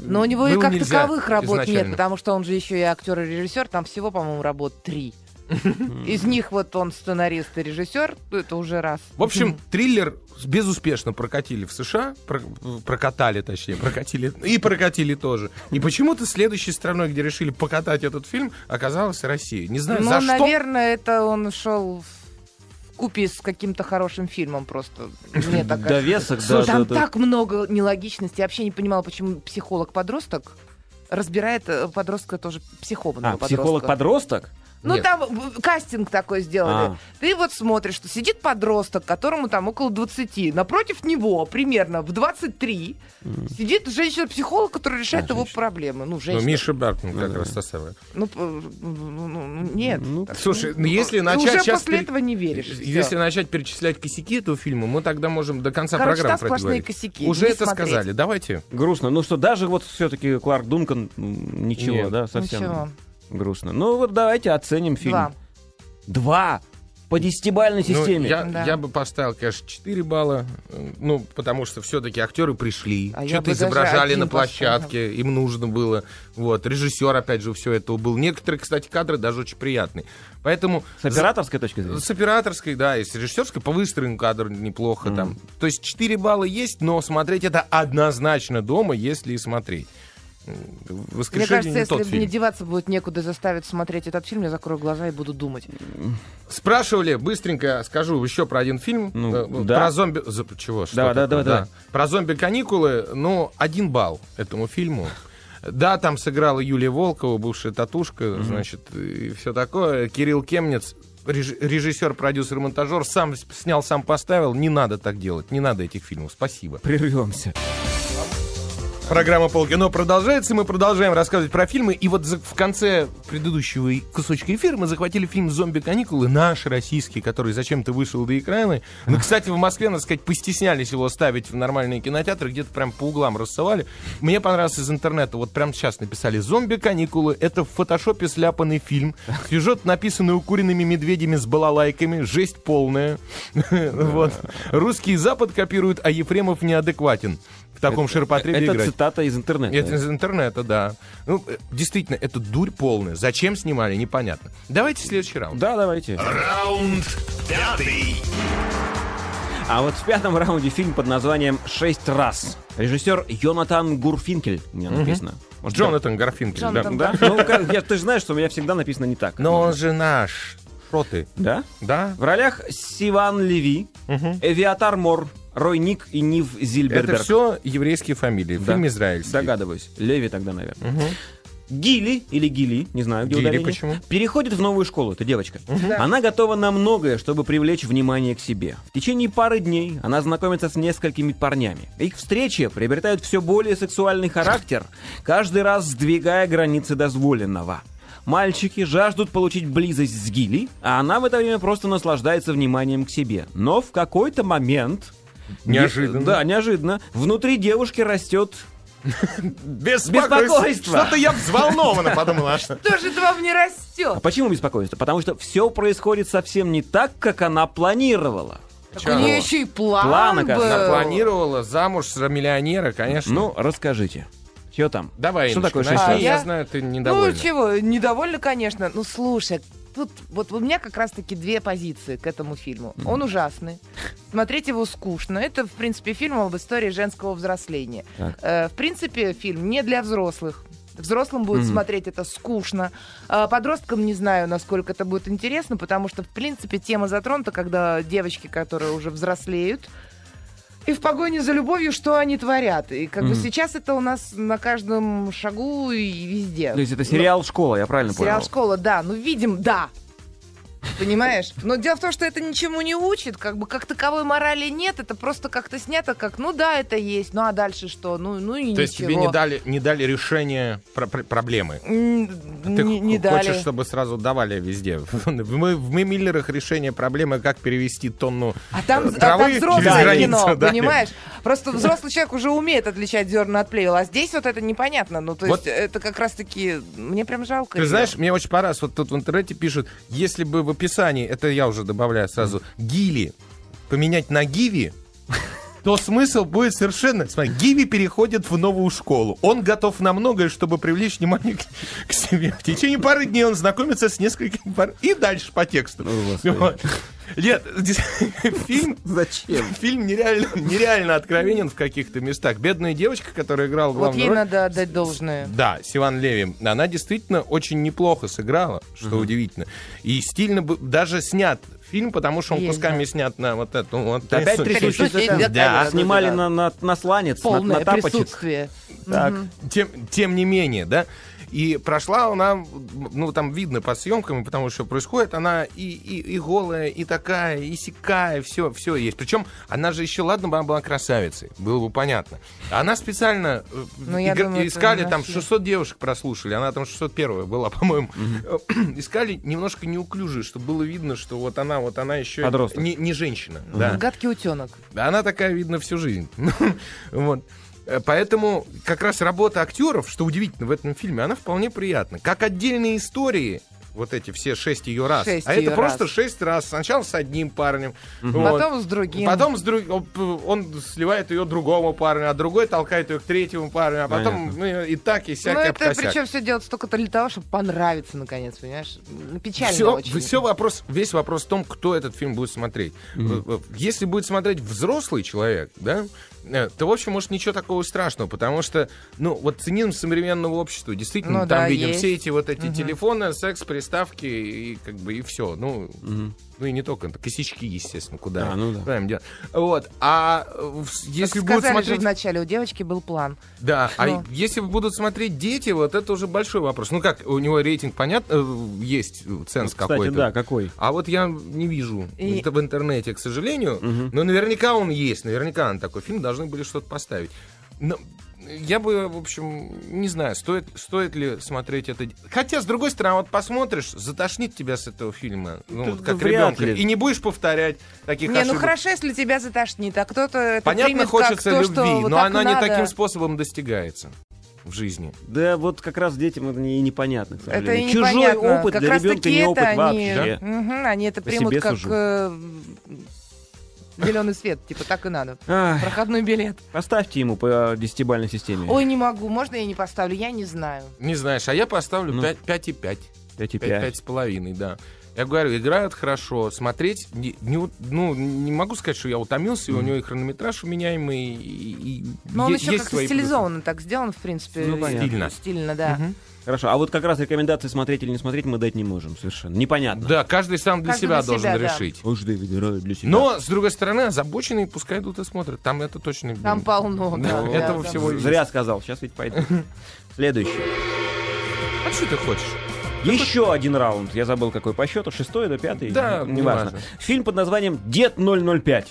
Но у него и было как таковых работ нет, изначально. потому что он же еще и актер и режиссер, там всего, по-моему, работ три. Из них вот он сценарист и режиссер, ну, это уже раз. В общем, триллер безуспешно прокатили в США, про- прокатали, точнее, прокатили и прокатили тоже. И почему-то следующей страной, где решили покатать этот фильм, оказалась Россия. Не знаю, Ну, за что. наверное, это он шел в купе с каким-то хорошим фильмом просто. Мне так. Довесок, да, там да. так много нелогичности. Я вообще не понимала, почему психолог-подросток разбирает э, подростка тоже психованного А, подростка. психолог-подросток? Ну, Нет. там кастинг такой сделали. А. Ты вот смотришь, что сидит подросток, которому там около 20. Напротив него, примерно в 23, сидит женщина-психолог, которая решает А, его женщина. проблемы. Ну, Ну, женщина. Миша Бартон как раз та самая. Ну, ну, ну, ну, нет. Ну, Так, Слушай, ну, ну, если ты начать уже сейчас после пере- этого не веришь. Если начать перечислять косяки этого фильма, мы тогда можем до конца Короче, программы там про это сплошные косяки, Уже не это смотреть. сказали. Давайте. Грустно. Ну что, даже вот все-таки Кларк Дункан ничего, Нет. да, совсем Ничего. Грустно. Ну вот давайте оценим фильм. Два. Два? по десятибальной Ну, системе. я, Да. я бы поставил, конечно, 4 балла. э, Ну, потому что все-таки актеры пришли, А что-то изображали на площадке, им нужно было. Вот, режиссер, опять же, все это был. Некоторые, кстати, кадры даже очень приятные. Поэтому С операторской точки зрения. с операторской, да, и с режиссерской по выстроению кадр неплохо там. То есть 4 балла есть, но смотреть это однозначно дома, если и смотреть. М, Мне «Воскрешение» кажется, не если тот мне фильм. деваться будет некуда заставить смотреть этот фильм, я закрою глаза и буду думать. Спрашивали, быстренько скажу еще про один фильм. Ну, э, да. Про зомби... за- Чего? Что такое? давай, давай, давай. Про зомби-каникулы, ну, один балл этому фильму. Да, там сыграла Юлия Волкова, бывшая татушка, значит, и все такое. Кирилл Кемнец, реж- режиссер, продюсер, монтажер, сам снял, сам поставил. Не надо так делать, не надо этих фильмов. Спасибо. Прервемся. Программа «Полкино» продолжается, и мы продолжаем рассказывать про фильмы. И вот в конце предыдущего кусочка эфира мы захватили фильм «Зомби-каникулы», наш российский, который зачем-то вышел до экрана. Ну, кстати, в Москве, надо сказать, постеснялись его ставить в нормальные кинотеатры, где-то прям по углам рассовали. Мне понравился из интернета, вот прям сейчас написали «Зомби-каникулы» — это в фотошопе сляпанный фильм. Сюжет, написанный укуренными медведями с балалайками, жесть полная. Вот. Русский Запад копирует, а Ефремов неадекватен. В таком ширпотребе Это играть. цитата из интернета. Это из интернета, да. Ну, э, действительно, это дурь полная. Зачем снимали, непонятно. Давайте следующий раунд. Да, давайте. Раунд пятый. А вот в пятом раунде фильм под названием «Шесть раз». Режиссер Йонатан Гурфинкель, у меня написано. Может, Джонатан Гарфинкель. да. Джонатан Да? Ну, как- я- ты же знаешь, что у меня всегда написано не так. Но он же наш. Что ты? Да? Да? В ролях Сиван Леви, Эвиатар Мор, Рой Ник и Нив Зильберберг. Это все еврейские фамилии. Да. Фильм израильский. Догадываюсь. Леви тогда, наверное. Гили или Гили, не знаю, где Гили, ударение, почему? переходит в новую школу, это девочка. Она готова на многое, чтобы привлечь внимание к себе. В течение пары дней она знакомится с несколькими парнями. Их встречи приобретают все более сексуальный характер, каждый раз сдвигая границы дозволенного. Мальчики жаждут получить близость с Гили, а она в это время просто наслаждается вниманием к себе. Но в какой-то момент... Неожиданно. Да, неожиданно. Внутри девушки растет Беспокойство. Беспокойство. Что-то я взволнованно подумала. Что же это вам не А растет? почему беспокойство? Потому что все происходит совсем не так, как она планировала. Так Чё? у нее еще и план План, был. Она планировала замуж за миллионера, конечно. Ну, расскажите. Что там? Давай, Что Инночка, такое А, я... я- знаю, ты Ну, недовольна. чего, недовольна, конечно. Ну, слушай, тут вот у меня как раз-таки две позиции к этому фильму. Он ужасный. Смотреть его скучно. Это, в принципе, фильм об истории женского взросления. Так. Э, в принципе, фильм не для взрослых. Взрослым будет Мгм. смотреть это скучно. А подросткам не знаю, насколько это будет интересно, потому что, в принципе, тема затронута, когда девочки, которые уже взрослеют, и в погоне за любовью, что они творят. И как бы Мгм. сейчас это у нас на каждом шагу и везде. То есть это сериал «Школа», я правильно Сериал понял? «Школа», да. Ну, видим, да. Понимаешь? Но дело в том, что это ничему не учит, как бы как таковой морали нет, это просто как-то снято, как, ну да, это есть, ну а дальше что? Ну, ну и То есть тебе ничего. не дали, не дали решение про- про- проблемы. М, Ты не, не х- дали. хочешь, чтобы сразу давали везде. Мы в мы Миллерах решение проблемы, как перевести тонну А там, а травы там взрослое через границу, кино, да. понимаешь? Просто взрослый человек уже умеет отличать зерна от плевел, а здесь вот это непонятно. Ну, то Вот. есть это как раз-таки... Мне прям жалко. Ты знаешь, мне очень понравилось, вот тут в интернете пишут, если бы в описании, это я уже добавляю сразу, гили поменять на гиви, то смысл будет совершенно... Смотри, Гиви переходит в новую школу. Он готов на многое, чтобы привлечь внимание к, к себе. В течение пары дней он знакомится с несколькими пар... И дальше по тексту. Вот. Нет, здесь фильм... Зачем? Фильм нереально, нереально откровенен в каких-то местах. Бедная девочка, которая играла Вот главную ей роль... надо отдать должное. Да, Сиван Леви. Она действительно очень неплохо сыграла, что удивительно. И стильно бы даже снят фильм, потому что он Есть, кусками снят на вот эту вот. Опять там. да, да, Снимали да, да. на, на, на сланец, на, Полное на тапочек. присутствие. Так. Тем, тем не менее, да. И прошла она, ну, там видно по съемкам, потому что происходит, она и, и, и голая, и такая, и сякая, все, все есть. Причем она же еще, ладно бы она была красавицей, было бы понятно. Она специально э, Ну, игр- думаю, искали, там нашли. 600 девушек прослушали, она там 601 была, по-моему. Искали немножко неуклюжие, чтобы было видно, что вот она, вот она еще Подросток. не, не женщина. Да. Гадкий утенок. Она такая, видно, всю жизнь. вот. Э, Поэтому как раз работа актеров, что удивительно в этом фильме, она вполне приятна. Как отдельные истории, вот эти все шесть ее раз. Шесть а это её просто раз. шесть раз. Сначала с одним парнем. вот. Потом с другим. Потом с друг... он, сливает ее другому парню, а другой толкает ее к третьему парню, а потом ну, и так, и Ну, всякое это причем все делается только для того, чтобы понравиться, наконец, понимаешь? Ну, Печально все, очень. все вопрос, весь вопрос в том, кто этот фильм будет смотреть. Э, Если будет смотреть взрослый человек, да, то, в общем, может, ничего такого страшного, потому что, ну, вот цинизм современного общества, действительно, Ну там да, видим есть. все эти вот эти телефоны, секс, приставки и как бы и все. Ну, ну и не только, это косячки, естественно, куда, А, ну да. им делать. Вот, а э, если будут смотреть... вначале, у девочки был план. Да, а Ну. если будут смотреть дети, вот это уже большой вопрос. Ну как, у него рейтинг, понятно, э, есть ценз Кстати, какой-то. да, какой? А вот я не вижу И- это в интернете, к сожалению. Но наверняка он есть, наверняка на такой фильм должны были что-то поставить. Но я бы, в общем, не знаю, стоит, стоит ли смотреть это. Хотя, с другой стороны, вот посмотришь, затошнит тебя с этого фильма, ну, Да вот как ребенка, ли. и не будешь повторять таких Не, ну ошибок. хорошо, если тебя затошнит, а кто-то это Понятно, примет хочется как то, любви, что вот но так она не надо. таким способом достигается в жизни. Да вот как раз детям это не, непонятно, к Это и Чужой опыт как для ребенка не опыт они, вообще. Мгм, они это По примут себе как сужу. Зеленый свет, типа так и надо. Ах, Проходной билет. Поставьте ему по десятибалльной системе. Ой, не могу, можно я не поставлю, я не знаю. Не знаешь, а я поставлю Ну. 5, 5,5. 5,5. 5, с половиной, да. Я говорю, играют хорошо, смотреть, не, не ну, не могу сказать, что я утомился, и у него и хронометраж уменяемый, и, и Но он е- еще есть как свои стилизованно так сделан, в принципе. Ну, понятно. Стильно. Стильно, да. Мгм. Хорошо, а вот как раз рекомендации смотреть или не смотреть мы дать не можем совершенно. Непонятно. плюсы. Да, каждый сам для Каждый себя для должен себя, да. решить. Каждый выбирает для себя. Но, с другой стороны, озабоченные пускай идут и смотрят. Там это точно... Там полно, Да, да. этого да, всего. Зря сказал, сейчас ведь пойду. Следующий. А что ты хочешь? Еще один раунд. Я забыл, какой по счету. Шестой до пятый? Да, неважно. неважно. Фильм под названием «Дед 005».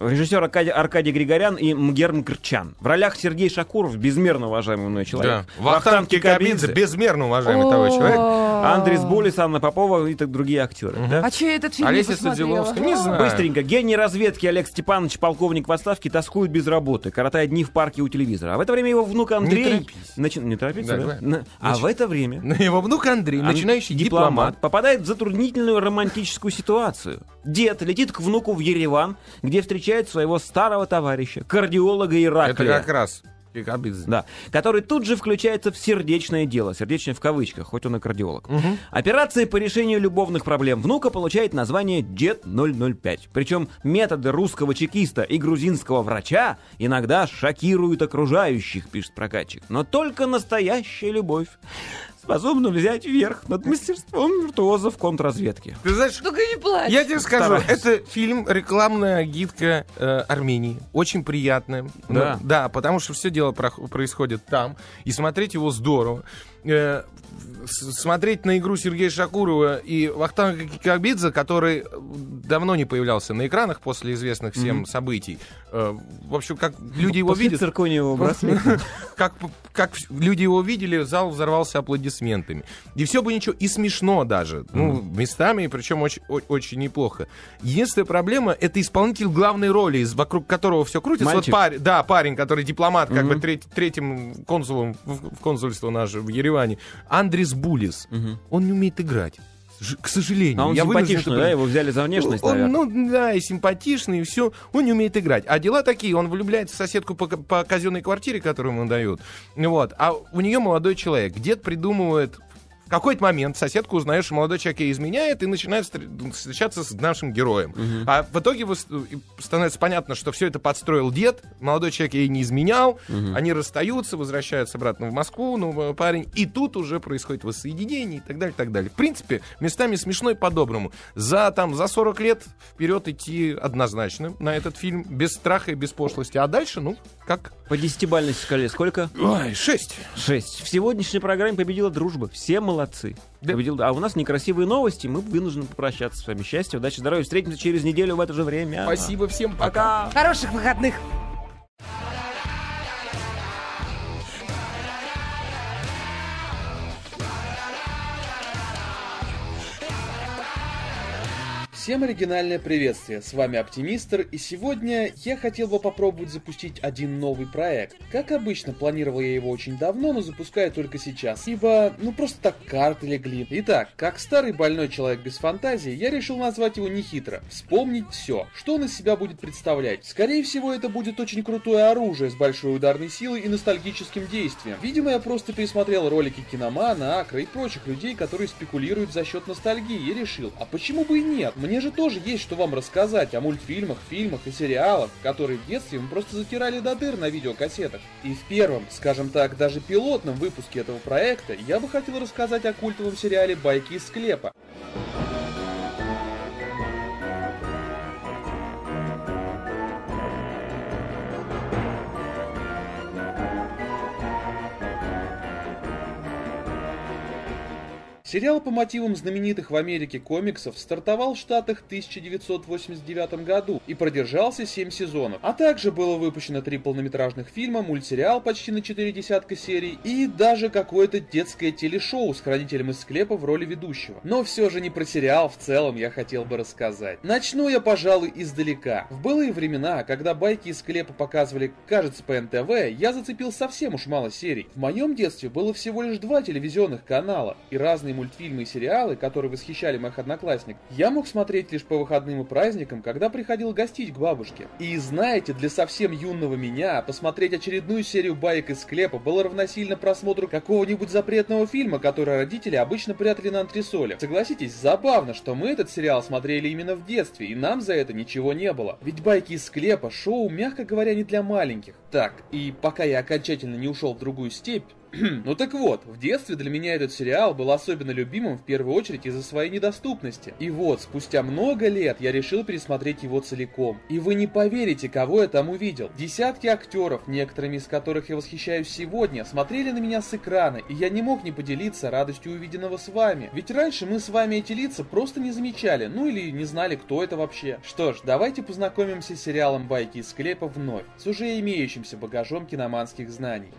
Режиссер Аркадий, Аркадий Григорян и Мгер Мкрчан. В ролях Сергей Шакуров, безмерно уважаемый мной человек. Да. Вахтанг Кикабидзе, безмерно уважаемый того человек. Андрей Сбулис, Анна Попова и так другие актеры. да? А че этот фильм Олеся? Садиловская, не знаю. Быстренько. Гений разведки Олег Степанович, полковник в отставке, тоскует без работы, коротает дни в парке у телевизора. А в это время его внук Андрей... торопись. Начи- Не торопиться, Да, да? давай. На- А в это время... Его внук Андрей, Ан- начинающий дипломат. попадает в затруднительную романтическую ситуацию. Дед летит к внуку в Ереван, где встречает своего старого товарища, кардиолога Это Ираклия. как раз. Да, который тут же включается в сердечное дело, сердечное в кавычках, хоть он и кардиолог. Операция по решению любовных проблем внука получает название Дед 005. Причем методы русского чекиста и грузинского врача иногда шокируют окружающих, пишет прокатчик. Но только настоящая любовь способна взять верх над мастерством виртуозов контрразведки. Ты знаешь, Только не плачь. Я тебе скажу, Стараюсь. это фильм рекламная гидка э, Армении. Очень приятная. Да. Ну, да, потому что все дело прох- происходит там. И смотреть его здорово. Э, смотреть на игру Сергея Шакурова и Вахтанга Кикабидзе, который давно не появлялся на экранах после известных всем событий. Э, в общем, как люди его После видят, циркониевого браслета. как, как люди его видели, зал взорвался аплодисментами. И все бы ничего, и смешно даже. Ну, местами, причем очень, очень неплохо. Единственная проблема — это исполнитель главной роли, вокруг которого все крутится. Мальчик? Вот парень, да, парень, который дипломат, как бы треть- третьим консулом в, в консульство наше в Ереване. Андрис Булис. Он не умеет играть. К сожалению. А он Я симпатичный, да? Его взяли за внешность, Он, наверное. ну, да, и симпатичный, и все. Он не умеет играть. А дела такие, он влюбляется в соседку по, по казенной квартире, которую ему дают. Вот. А у нее молодой человек. Дед придумывает в какой-то момент соседку узнаешь, что молодой человек ей изменяет и начинает встр- встречаться с нашим героем. А в итоге становится понятно, что все это подстроил дед, молодой человек ей не изменял, они расстаются, возвращаются обратно в Москву, ну, парень, и тут уже происходит воссоединение и так далее, и так далее. В принципе, местами смешно и по-доброму. За, там, за 40 лет вперед идти однозначно на этот фильм, без страха и без пошлости. А дальше, ну, как... По десятибалльной шкале сколько? Ой, 6. Шесть. В сегодняшней программе победила дружба. Все молодцы. Да. Победил- А у нас некрасивые новости. Мы вынуждены попрощаться с вами. Счастья, удачи, здоровья. Встретимся через неделю в это же время. Спасибо всем, пока. Хороших выходных. Всем оригинальное приветствие, с вами Оптимистр, и сегодня я хотел бы попробовать запустить один новый проект. Как обычно, планировал я его очень давно, но запускаю только сейчас, ибо, ну просто так карты легли. Итак, как старый больной человек без фантазии, я решил назвать его нехитро. Вспомнить все, что он из себя будет представлять. Скорее всего, это будет очень крутое оружие с большой ударной силой и ностальгическим действием. Видимо, я просто пересмотрел ролики Киномана, Акра и прочих людей, которые спекулируют за счет ностальгии, и решил, а почему бы и нет? Мне же тоже есть что вам рассказать о мультфильмах, фильмах и сериалах, которые в детстве мы просто затирали до дыр на видеокассетах. И в первом, скажем так, даже пилотном выпуске этого проекта я бы хотел рассказать о культовом сериале «Байки из склепа». Сериал по мотивам знаменитых в Америке комиксов стартовал в Штатах в 1989 году и продержался 7 сезонов. А также было выпущено три полнометражных фильма, мультсериал почти на 4 десятка серий и даже какое-то детское телешоу с хранителем из склепа в роли ведущего. Но все же не про сериал в целом я хотел бы рассказать. Начну я, пожалуй, издалека. В былые времена, когда байки из склепа показывали, кажется, по НТВ, я зацепил совсем уж мало серий. В моем детстве было всего лишь два телевизионных канала и разные мультфильмы и сериалы, которые восхищали моих одноклассников, я мог смотреть лишь по выходным и праздникам, когда приходил гостить к бабушке. И знаете, для совсем юного меня посмотреть очередную серию баек из склепа было равносильно просмотру какого-нибудь запретного фильма, который родители обычно прятали на антресолях. Согласитесь, забавно, что мы этот сериал смотрели именно в детстве, и нам за это ничего не было. Ведь байки из склепа шоу, мягко говоря, не для маленьких. Так, и пока я окончательно не ушел в другую степь, ну так вот, в детстве для меня этот сериал был особенно любимым в первую очередь из-за своей недоступности. И вот, спустя много лет я решил пересмотреть его целиком. И вы не поверите, кого я там увидел. Десятки актеров, некоторыми из которых я восхищаюсь сегодня, смотрели на меня с экрана, и я не мог не поделиться радостью увиденного с вами. Ведь раньше мы с вами эти лица просто не замечали, ну или не знали, кто это вообще. Что ж, давайте познакомимся с сериалом «Байки из склепа» вновь, с уже имеющимся багажом киноманских знаний.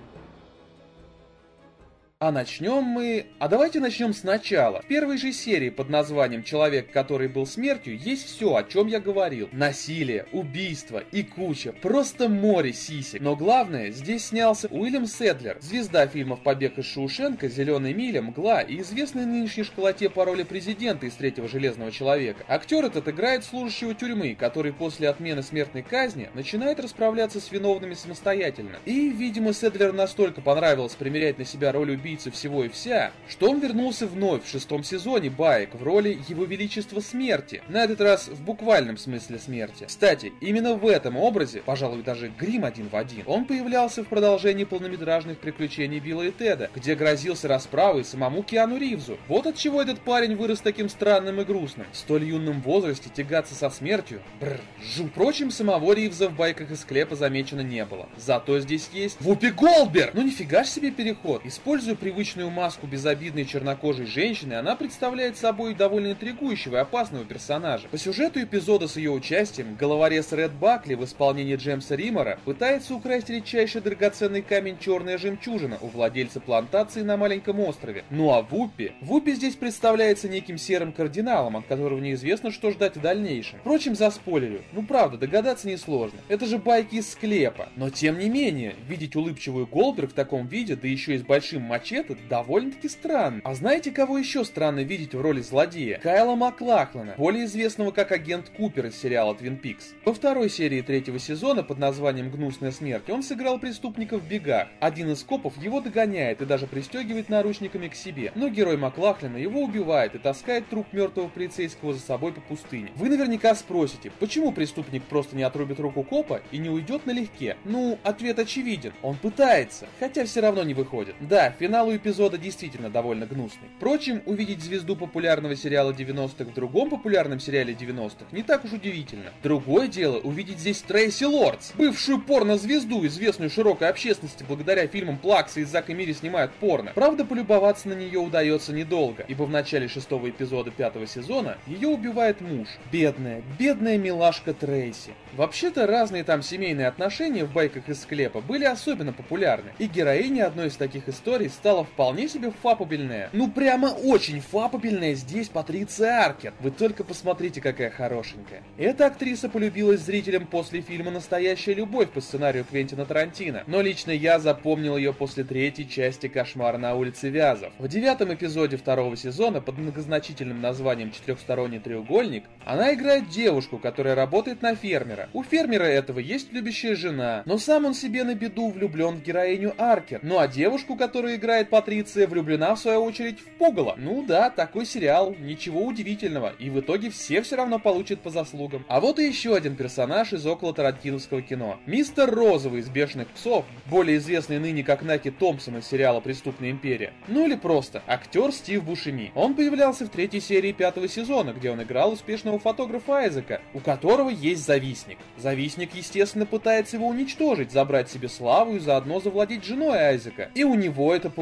А начнем мы... А давайте начнем сначала. В первой же серии под названием «Человек, который был смертью» есть все, о чем я говорил. Насилие, убийство и куча. Просто море сисек. Но главное, здесь снялся Уильям Седлер, звезда фильмов «Побег из Шоушенка», «Зеленая миля», «Мгла» и известный нынешней школоте по роли президента из «Третьего железного человека». Актер этот играет служащего тюрьмы, который после отмены смертной казни начинает расправляться с виновными самостоятельно. И, видимо, Седлер настолько понравилось примерять на себя роль убийцы убийцу всего и вся, что он вернулся вновь в шестом сезоне Баек в роли Его Величества Смерти, на этот раз в буквальном смысле смерти. Кстати, именно в этом образе, пожалуй даже грим один в один, он появлялся в продолжении полнометражных приключений Билла и Теда, где грозился расправой самому Киану Ривзу. Вот от чего этот парень вырос таким странным и грустным. В столь юном возрасте тягаться со смертью, бррр, жу. Впрочем, самого Ривза в байках из склепа замечено не было. Зато здесь есть Вупи Голдберг! Ну нифига ж себе переход. Используя привычную маску безобидной чернокожей женщины, она представляет собой довольно интригующего и опасного персонажа. По сюжету эпизода с ее участием, головорез Ред Бакли в исполнении Джеймса Римора пытается украсть редчайший драгоценный камень черная жемчужина у владельца плантации на маленьком острове. Ну а Вуппи? Вуппи здесь представляется неким серым кардиналом, от которого неизвестно, что ждать в дальнейшем. Впрочем, за спойлерю. Ну правда, догадаться несложно. Это же байки из склепа. Но тем не менее, видеть улыбчивую Голдберг в таком виде, да еще и с большим мачете, вообще-то довольно-таки странно. А знаете, кого еще странно видеть в роли злодея? Кайла Маклахлана, более известного как агент Купер из сериала Twin Peaks. Во второй серии третьего сезона под названием «Гнусная смерть» он сыграл преступника в бегах. Один из копов его догоняет и даже пристегивает наручниками к себе. Но герой Маклахлина его убивает и таскает труп мертвого полицейского за собой по пустыне. Вы наверняка спросите, почему преступник просто не отрубит руку копа и не уйдет налегке? Ну, ответ очевиден. Он пытается, хотя все равно не выходит. Да, финал финал эпизода действительно довольно гнусный. Впрочем, увидеть звезду популярного сериала 90-х в другом популярном сериале 90-х не так уж удивительно. Другое дело увидеть здесь Трейси Лордс, бывшую порно-звезду, известную широкой общественности благодаря фильмам Плакса и Зак и Мири снимают порно. Правда, полюбоваться на нее удается недолго, ибо в начале шестого эпизода пятого сезона ее убивает муж. Бедная, бедная милашка Трейси. Вообще-то разные там семейные отношения в байках из склепа были особенно популярны, и героиня одной из таких историй стала стала вполне себе фапабельная. Ну прямо очень фапабельная здесь Патриция Аркер. Вы только посмотрите, какая хорошенькая. Эта актриса полюбилась зрителям после фильма «Настоящая любовь» по сценарию Квентина Тарантино. Но лично я запомнил ее после третьей части «Кошмар на улице Вязов». В девятом эпизоде второго сезона под многозначительным названием «Четырехсторонний треугольник» она играет девушку, которая работает на фермера. У фермера этого есть любящая жена, но сам он себе на беду влюблен в героиню Аркер. Ну а девушку, которую играет Патриция, влюблена в свою очередь в Пугало. Ну да, такой сериал, ничего удивительного. И в итоге все все равно получат по заслугам. А вот и еще один персонаж из около тарантиновского кино. Мистер Розовый из «Бешеных псов», более известный ныне как Наки Томпсон из сериала «Преступная империя». Ну или просто актер Стив Бушеми. Он появлялся в третьей серии пятого сезона, где он играл успешного фотографа Айзека, у которого есть завистник. Завистник, естественно, пытается его уничтожить, забрать себе славу и заодно завладеть женой Айзека. И у него это получается.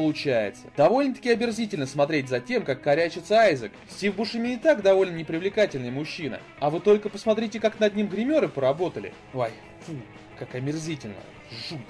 Довольно-таки оберзительно смотреть за тем, как корячится Айзек. Стив Бушеми и так довольно непривлекательный мужчина. А вы только посмотрите, как над ним гримеры поработали. Ой, фу, как омерзительно. Жуть.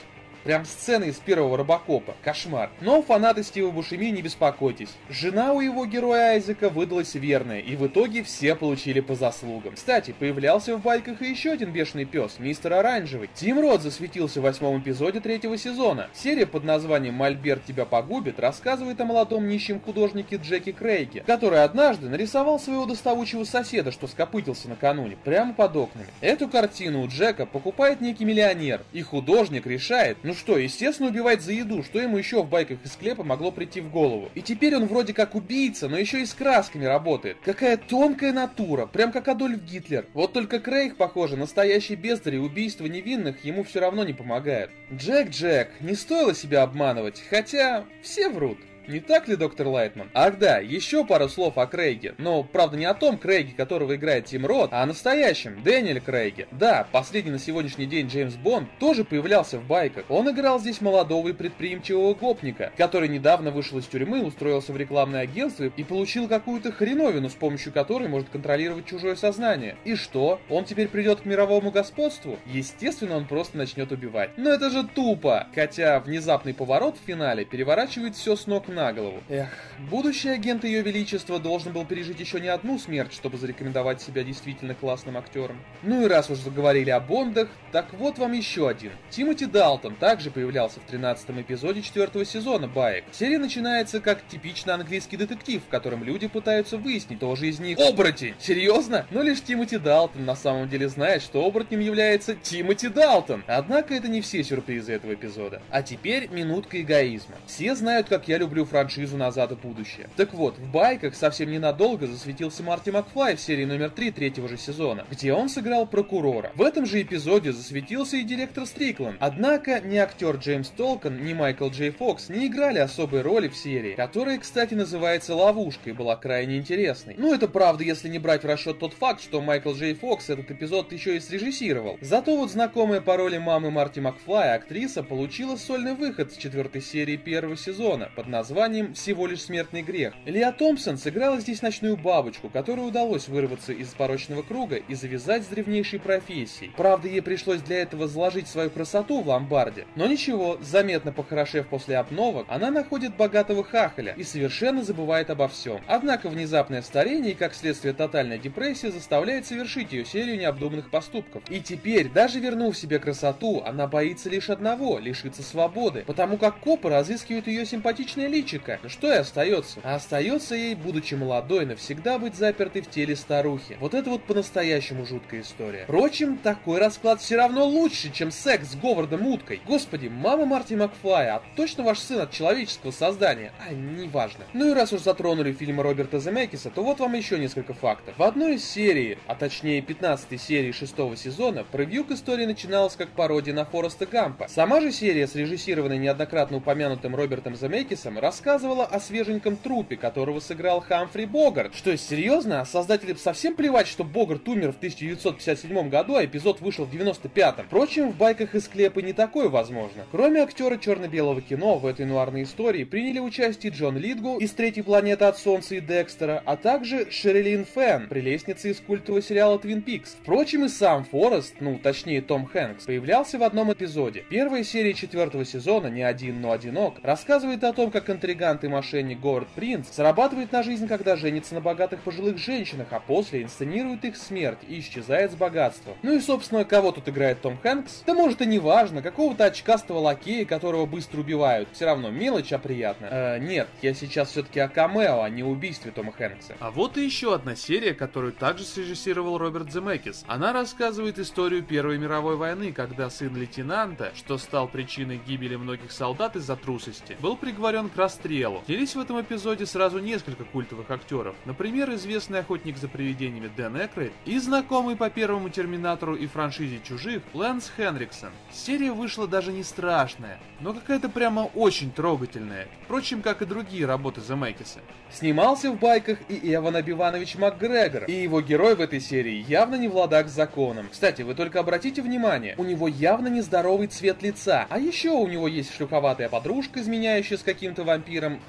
Прям сцены из первого Робокопа. Кошмар. Но фанаты Стива Бушеми не беспокойтесь. Жена у его героя Айзека выдалась верная, и в итоге все получили по заслугам. Кстати, появлялся в байках и еще один бешеный пес, мистер Оранжевый. Тим Рот засветился в восьмом эпизоде третьего сезона. Серия под названием «Мольберт тебя погубит» рассказывает о молодом нищем художнике Джеки Крейге, который однажды нарисовал своего доставучего соседа, что скопытился накануне, прямо под окнами. Эту картину у Джека покупает некий миллионер, и художник решает, ну что, естественно, убивать за еду, что ему еще в байках из склепа могло прийти в голову. И теперь он вроде как убийца, но еще и с красками работает. Какая тонкая натура, прям как Адольф Гитлер. Вот только Крейг, похоже, настоящий бездарь и убийство невинных ему все равно не помогает. Джек, Джек, не стоило себя обманывать, хотя все врут. Не так ли, доктор Лайтман? Ах да, еще пару слов о Крейге. Но, правда, не о том Крейге, которого играет Тим Рот, а о настоящем, Дэниеле Крейге. Да, последний на сегодняшний день Джеймс Бонд тоже появлялся в байках. Он играл здесь молодого и предприимчивого гопника, который недавно вышел из тюрьмы, устроился в рекламное агентство и получил какую-то хреновину, с помощью которой может контролировать чужое сознание. И что? Он теперь придет к мировому господству? Естественно, он просто начнет убивать. Но это же тупо! Хотя внезапный поворот в финале переворачивает все с ног на голову. Эх, будущий агент Ее Величества должен был пережить еще не одну смерть, чтобы зарекомендовать себя действительно классным актером. Ну и раз уж заговорили о Бондах, так вот вам еще один. Тимоти Далтон также появлялся в 13 эпизоде 4 сезона Баек. Серия начинается как типично английский детектив, в котором люди пытаются выяснить, кто же из них оборотень. Серьезно? Но лишь Тимоти Далтон на самом деле знает, что оборотнем является Тимоти Далтон. Однако это не все сюрпризы этого эпизода. А теперь минутка эгоизма. Все знают, как я люблю франшизу «Назад и будущее». Так вот, в байках совсем ненадолго засветился Марти Макфлай в серии номер 3 третьего же сезона, где он сыграл прокурора. В этом же эпизоде засветился и директор Стрикланд. Однако ни актер Джеймс Толкан, ни Майкл Джей Фокс не играли особой роли в серии, которая, кстати, называется «Ловушка» и была крайне интересной. Ну, это правда, если не брать в расчет тот факт, что Майкл Джей Фокс этот эпизод еще и срежиссировал. Зато вот знакомая по роли мамы Марти Макфлая актриса получила сольный выход с четвертой серии первого сезона под названием названием «Всего лишь смертный грех». Лиа Томпсон сыграла здесь ночную бабочку, которой удалось вырваться из порочного круга и завязать с древнейшей профессией. Правда, ей пришлось для этого заложить свою красоту в ломбарде. Но ничего, заметно похорошев после обновок, она находит богатого хахаля и совершенно забывает обо всем. Однако внезапное старение и, как следствие, тотальная депрессия заставляет совершить ее серию необдуманных поступков. И теперь, даже вернув себе красоту, она боится лишь одного – лишиться свободы, потому как копы разыскивают ее симпатичное личико, личика. Что и остается? А остается ей, будучи молодой, навсегда быть запертой в теле старухи. Вот это вот по-настоящему жуткая история. Впрочем, такой расклад все равно лучше, чем секс с Говардом Уткой. Господи, мама Марти Макфлая, а точно ваш сын от человеческого создания? А, неважно. Ну и раз уж затронули фильм Роберта Земекиса, то вот вам еще несколько фактов. В одной из серий, а точнее 15 серии шестого сезона, превью к истории начиналась как пародия на Фореста Гампа. Сама же серия, срежиссированная неоднократно упомянутым Робертом Земекисом, рассказывала о свеженьком трупе, которого сыграл Хамфри Богарт. Что, серьезно? А создателям совсем плевать, что Богарт умер в 1957 году, а эпизод вышел в 95-м. Впрочем, в байках из склепа не такое возможно. Кроме актера черно-белого кино, в этой нуарной истории приняли участие Джон Литгу из «Третьей планеты от Солнца» и Декстера, а также Шерилин Фэн, прелестница из культового сериала Твин Пикс. Впрочем, и сам Форест, ну, точнее Том Хэнкс, появлялся в одном эпизоде. Первая серия четвертого сезона «Не один, но одинок» рассказывает о том, как интригант и мошенник Говард Принц зарабатывает на жизнь, когда женится на богатых пожилых женщинах, а после инсценирует их смерть и исчезает с богатством. Ну и, собственно, кого тут играет Том Хэнкс? Да может и не важно, какого-то очкастого лакея, которого быстро убивают. Все равно мелочь, а приятно. Э, нет, я сейчас все-таки о камео, а не убийстве Тома Хэнкса. А вот и еще одна серия, которую также срежиссировал Роберт Земекис. Она рассказывает историю Первой мировой войны, когда сын лейтенанта, что стал причиной гибели многих солдат из-за трусости, был приговорен к расстрелу. Делись в этом эпизоде сразу несколько культовых актеров. Например, известный охотник за привидениями Дэн Экрейд и знакомый по первому Терминатору и франшизе Чужих Лэнс Хенриксон. Серия вышла даже не страшная, но какая-то прямо очень трогательная. Впрочем, как и другие работы Земекиса. Снимался в байках и Эван Абиванович МакГрегор, и его герой в этой серии явно не владак с законом. Кстати, вы только обратите внимание, у него явно нездоровый цвет лица, а еще у него есть шлюховатая подружка, изменяющая с каким-то вампиром.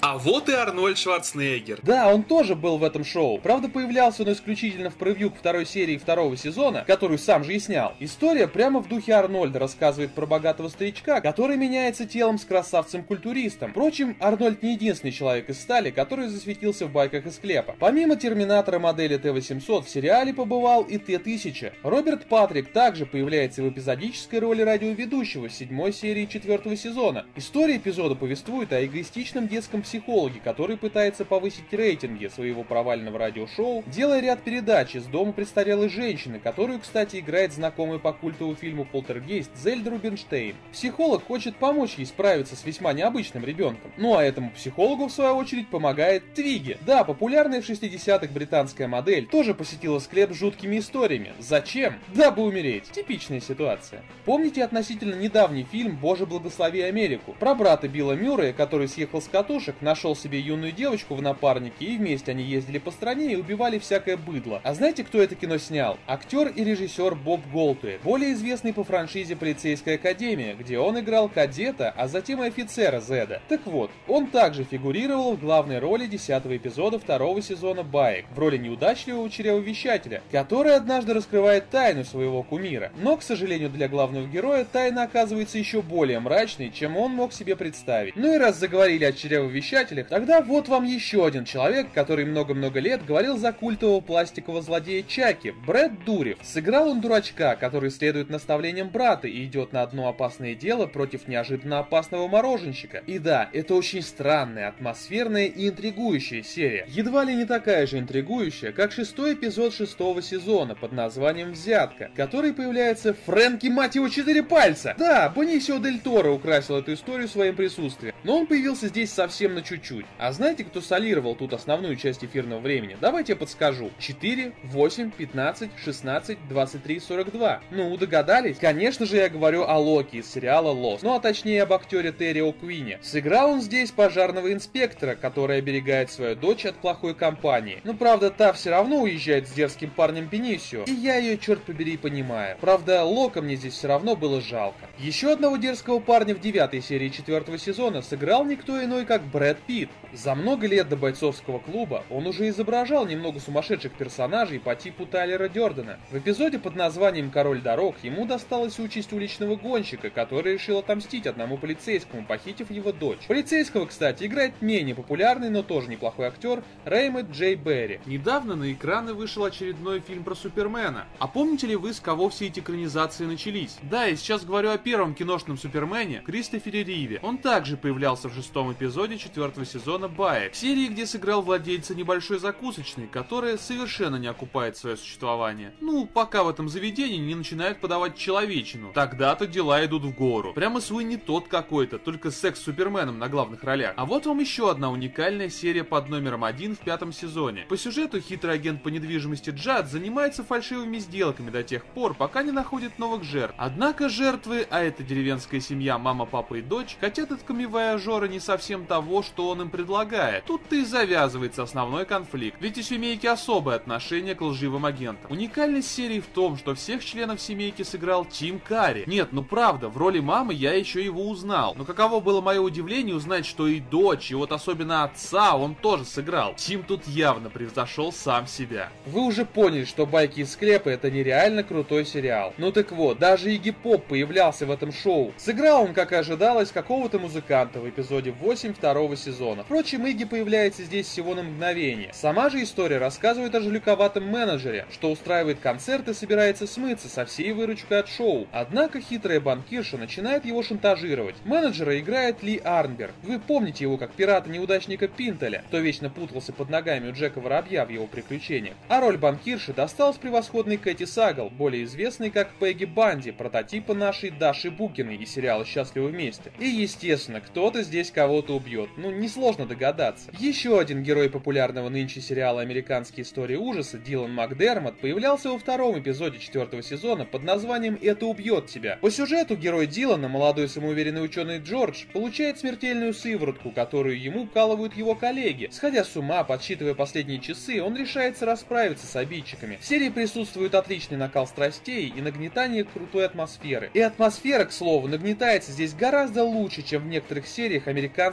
А вот и Арнольд Шварценеггер. Да, он тоже был в этом шоу. Правда, появлялся он исключительно в превью к второй серии второго сезона, которую сам же и снял. История прямо в духе Арнольда рассказывает про богатого старичка, который меняется телом с красавцем-культуристом. Впрочем, Арнольд не единственный человек из стали, который засветился в байках из склепа. Помимо Терминатора модели Т-800, в сериале побывал и Т-1000. Роберт Патрик также появляется в эпизодической роли радиоведущего в седьмой серии четвертого сезона. История эпизода повествует о эгоистичном детском психологе, который пытается повысить рейтинги своего провального радиошоу, делая ряд передач из дома престарелой женщины, которую, кстати, играет знакомый по культовому фильму «Полтергейст» Зельда Рубинштейн. Психолог хочет помочь ей справиться с весьма необычным ребенком. Ну а этому психологу, в свою очередь, помогает Твиги. Да, популярная в 60-х британская модель тоже посетила склеп с жуткими историями. Зачем? Дабы умереть. Типичная ситуация. Помните относительно недавний фильм «Боже благослови Америку» про брата Билла Мюррея, который съехал с катушек, нашел себе юную девочку в напарнике и вместе они ездили по стране и убивали всякое быдло. А знаете, кто это кино снял? Актер и режиссер Боб Голтуэ, более известный по франшизе «Полицейская академия», где он играл кадета, а затем и офицера Зеда. Так вот, он также фигурировал в главной роли 10 эпизода второго сезона «Баек» в роли неудачливого чревовещателя, который однажды раскрывает тайну своего кумира. Но, к сожалению для главного героя, тайна оказывается еще более мрачной, чем он мог себе представить. Ну и раз заговорили о чревовещателях, тогда вот вам еще один человек, который много-много лет говорил за культового пластикового злодея Чаки, Брэд Дурев. Сыграл он дурачка, который следует наставлениям брата и идет на одно опасное дело против неожиданно опасного мороженщика. И да, это очень странная, атмосферная и интригующая серия. Едва ли не такая же интригующая, как шестой эпизод шестого сезона под названием «Взятка», который появляется Фрэнки, мать его, четыре пальца. Да, Бонисио Дель Торо украсил эту историю своим присутствием, но он появился здесь совсем на чуть-чуть. А знаете, кто солировал тут основную часть эфирного времени? Давайте я подскажу. 4, 8, 15, 16, 23, 42. Ну, догадались? Конечно же, я говорю о Локи из сериала Lost. Ну, а точнее об актере Терри О'Куине. Сыграл он здесь пожарного инспектора, который оберегает свою дочь от плохой компании. Ну, правда, та все равно уезжает с дерзким парнем Бенисио, и я ее, черт побери, понимаю. Правда, Лока мне здесь все равно было жалко. Еще одного дерзкого парня в девятой серии четвертого сезона сыграл никто иной, как Брэд Питт. За много лет до бойцовского клуба он уже изображал немного сумасшедших персонажей по типу Тайлера Дёрдена. В эпизоде под названием «Король дорог» ему досталась участь уличного гонщика, который решил отомстить одному полицейскому, похитив его дочь. Полицейского, кстати, играет менее популярный, но тоже неплохой актер Рэймонд Джей Берри. Недавно на экраны вышел очередной фильм про Супермена. А помните ли вы, с кого все эти экранизации начались? Да, я сейчас говорю о первом киношном Супермене, Кристофере Риве. Он также появлялся в шестом эпизоде четвертого сезона Баек, серии, где сыграл владельца небольшой закусочной, которая совершенно не окупает свое существование. Ну, пока в этом заведении не начинают подавать человечину. Тогда-то дела идут в гору. Прямо свой не тот какой-то, только секс с Суперменом на главных ролях. А вот вам еще одна уникальная серия под номером один в пятом сезоне. По сюжету хитрый агент по недвижимости Джад занимается фальшивыми сделками до тех пор, пока не находит новых жертв. Однако жертвы, а это деревенская семья, мама, папа и дочь, хотят от камевояжера не совсем того, что он им предлагает. Тут-то и завязывается основной конфликт, ведь у семейки особое отношение к лживым агентам. Уникальность серии в том, что всех членов семейки сыграл Тим Карри. Нет, ну правда, в роли мамы я еще его узнал. Но каково было мое удивление узнать, что и дочь, и вот особенно отца он тоже сыграл. Тим тут явно превзошел сам себя. Вы уже поняли, что «Байки из склепа» — это нереально крутой сериал. Ну так вот, даже Игги Поп появлялся в этом шоу. Сыграл он, как и ожидалось, какого-то музыканта в эпизоде 8 8 второго сезона. Впрочем, Игги появляется здесь всего на мгновение. Сама же история рассказывает о жуликоватом менеджере, что устраивает концерт и собирается смыться со всей выручкой от шоу. Однако хитрая банкирша начинает его шантажировать. Менеджера играет Ли Арнберг. Вы помните его как пирата-неудачника Пинтеля, кто вечно путался под ногами у Джека Воробья в его приключениях. А роль банкирши досталась превосходной Кэти Сагал, более известной как Пегги Банди, прототипа нашей Даши Букиной из сериала «Счастливы вместе». И естественно, кто-то здесь кого-то убьет. Ну, несложно догадаться. Еще один герой популярного нынче сериала «Американские истории ужаса» Дилан Макдермот появлялся во втором эпизоде четвертого сезона под названием «Это убьет тебя». По сюжету герой Дилана, молодой самоуверенный ученый Джордж, получает смертельную сыворотку, которую ему укалывают его коллеги. Сходя с ума, подсчитывая последние часы, он решается расправиться с обидчиками. В серии присутствует отличный накал страстей и нагнетание крутой атмосферы. И атмосфера, к слову, нагнетается здесь гораздо лучше, чем в некоторых сериях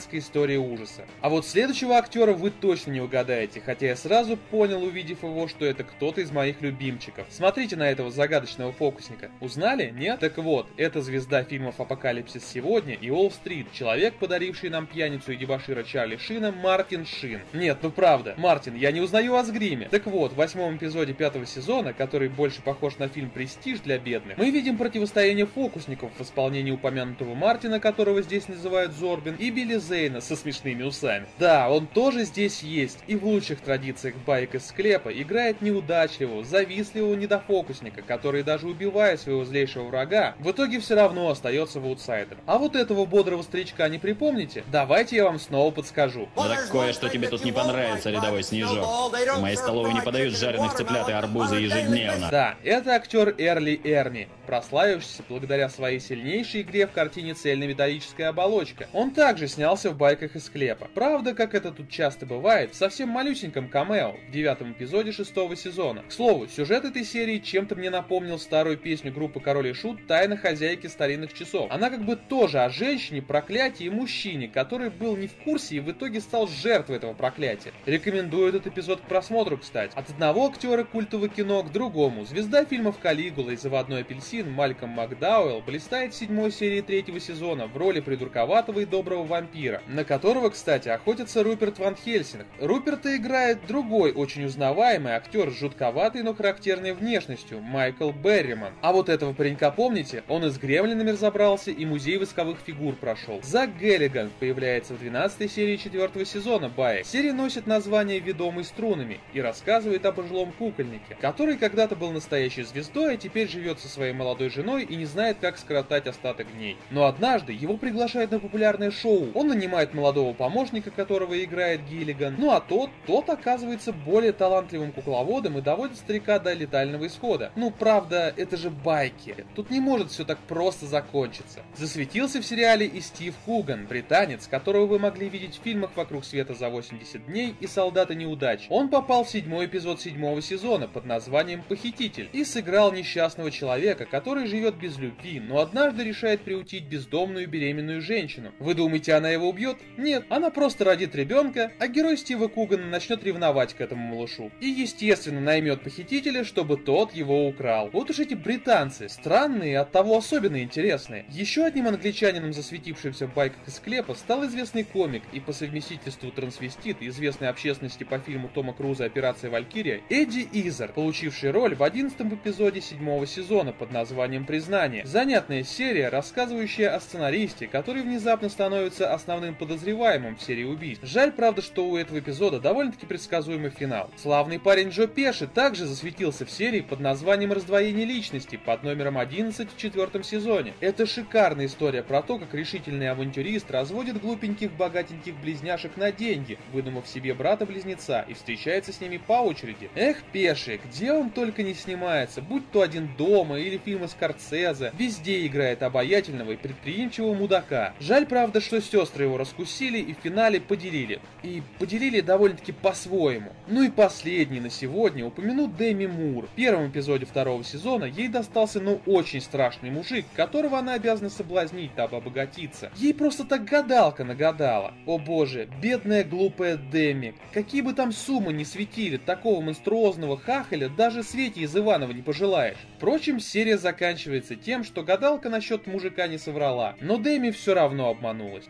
американской истории ужаса. А вот следующего актера вы точно не угадаете, хотя я сразу понял, увидев его, что это кто-то из моих любимчиков. Смотрите на этого загадочного фокусника. Узнали? Нет? Так вот, это звезда фильмов «Апокалипсис сегодня» и «Уолл-стрит», человек, подаривший нам пьяницу и дебашира Чарли Шина, Мартин Шин. Нет, ну правда, Мартин, я не узнаю вас гриме. Так вот, в восьмом эпизоде пятого сезона, который больше похож на фильм «Престиж» для бедных, мы видим противостояние фокусников в исполнении упомянутого Мартина, которого здесь называют Зорбин, и Билли Зейна со смешными усами. Да, он тоже здесь есть, и в лучших традициях байк из склепа играет неудачливого, завистливого недофокусника, который даже убивая своего злейшего врага, в итоге все равно остается в аутсайдер. А вот этого бодрого старичка не припомните? Давайте я вам снова подскажу. Да кое-что тебе тут не понравится, рядовой снежок. В моей столовой не подают жареных цыплят и арбузы ежедневно. Да, это актер Эрли Эрми, прославившийся благодаря своей сильнейшей игре в картине «Цельнометаллическая оболочка». Он также снялся в байках из склепа. Правда, как это тут часто бывает, в совсем малюсеньком камео в девятом эпизоде шестого сезона. К слову, сюжет этой серии чем-то мне напомнил старую песню группы Король и Шут «Тайна хозяйки старинных часов». Она как бы тоже о женщине, проклятии и мужчине, который был не в курсе и в итоге стал жертвой этого проклятия. Рекомендую этот эпизод к просмотру, кстати. От одного актера культового кино к другому. Звезда фильмов «Калигула» и «Заводной апельсин» Мальком Макдауэлл блистает в седьмой серии третьего сезона в роли придурковатого и доброго вампира, на которого, кстати, охотится Руперт Ван Хельсинг. Руперта играет другой очень узнаваемый актер с жутковатой, но характерной внешностью Майкл Берриман. А вот этого паренька помните? Он и с гремлинами разобрался, и музей восковых фигур прошел. Зак Геллиган появляется в 12 серии четвертого сезона Баек. Серия носит название «Ведомый струнами» и рассказывает о пожилом кукольнике, который когда-то был настоящей звездой, а теперь живет со своей молодой женой и не знает, как скоротать остаток дней. Но однажды его приглашают на популярное шоу. Он нанимает молодого помощника, которого играет Гиллиган. Ну а тот, тот оказывается более талантливым кукловодом и доводит старика до летального исхода. Ну правда, это же байки. Тут не может все так просто закончиться. Засветился в сериале и Стив Куган, британец, которого вы могли видеть в фильмах «Вокруг света за 80 дней» и «Солдаты неудач». Он попал в седьмой эпизод седьмого сезона под названием «Похититель» и сыграл несчастного человека, который живет без любви, но однажды решает приутить бездомную беременную женщину. Вы думаете, она его убьет? Нет, она просто родит ребенка, а герой Стива Кугана начнет ревновать к этому малышу. И, естественно, наймет похитителя, чтобы тот его украл. Вот уж эти британцы, странные и оттого особенно интересные. Еще одним англичанином, засветившимся в байках из склепа, стал известный комик и по совместительству трансвестит, известный общественности по фильму Тома Круза «Операция Валькирия», Эдди Изер, получивший роль в 11 эпизоде седьмого сезона под названием «Признание». Занятная серия, рассказывающая о сценаристе, который внезапно становится основным подозреваемым в серии убийств. Жаль, правда, что у этого эпизода довольно-таки предсказуемый финал. Славный парень Джо Пеши также засветился в серии под названием «Раздвоение личности» под номером 11 в четвертом сезоне. Это шикарная история про то, как решительный авантюрист разводит глупеньких богатеньких близняшек на деньги, выдумав себе брата-близнеца и встречается с ними по очереди. Эх, Пеши, где он только не снимается, будь то один дома или фильмы Скорцезе, везде играет обаятельного и предприимчивого мудака. Жаль, правда, что сестры его раскусили и в финале поделили. И поделили довольно-таки по-своему. Ну и последний на сегодня упомяну Дэми Мур. В первом эпизоде второго сезона ей достался ну очень страшный мужик, которого она обязана соблазнить, дабы обогатиться. Ей просто так гадалка нагадала. О боже, бедная глупая Дэми. Какие бы там суммы не светили, такого монструозного хахаля даже Свете из Иванова не пожелаешь. Впрочем, серия заканчивается тем, что гадалка насчет мужика не соврала, но Дэми все равно обманулась.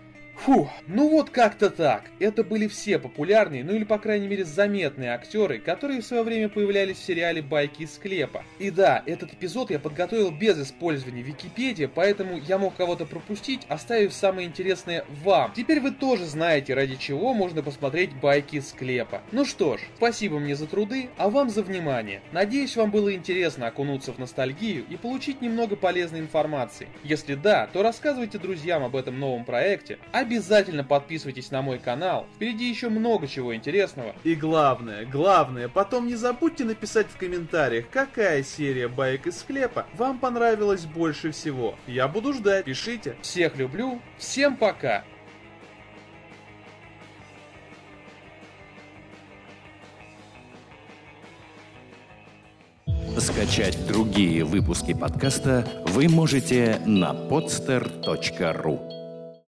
Фу, ну вот как-то так. Это были все популярные, ну или по крайней мере заметные актеры, которые в свое время появлялись в сериале «Байки из склепа». И да, этот эпизод я подготовил без использования Википедии, поэтому я мог кого-то пропустить, оставив самое интересное вам. Теперь вы тоже знаете, ради чего можно посмотреть «Байки из склепа». Ну что ж, спасибо мне за труды, а вам за внимание. Надеюсь, вам было интересно окунуться в ностальгию и получить немного полезной информации. Если да, то рассказывайте друзьям об этом новом проекте, Обязательно подписывайтесь на мой канал, впереди еще много чего интересного. И главное, главное, потом не забудьте написать в комментариях, какая серия баек из склепа вам понравилась больше всего. Я буду ждать, пишите. Всех люблю, всем пока! Скачать другие выпуски подкаста вы можете на podster.ru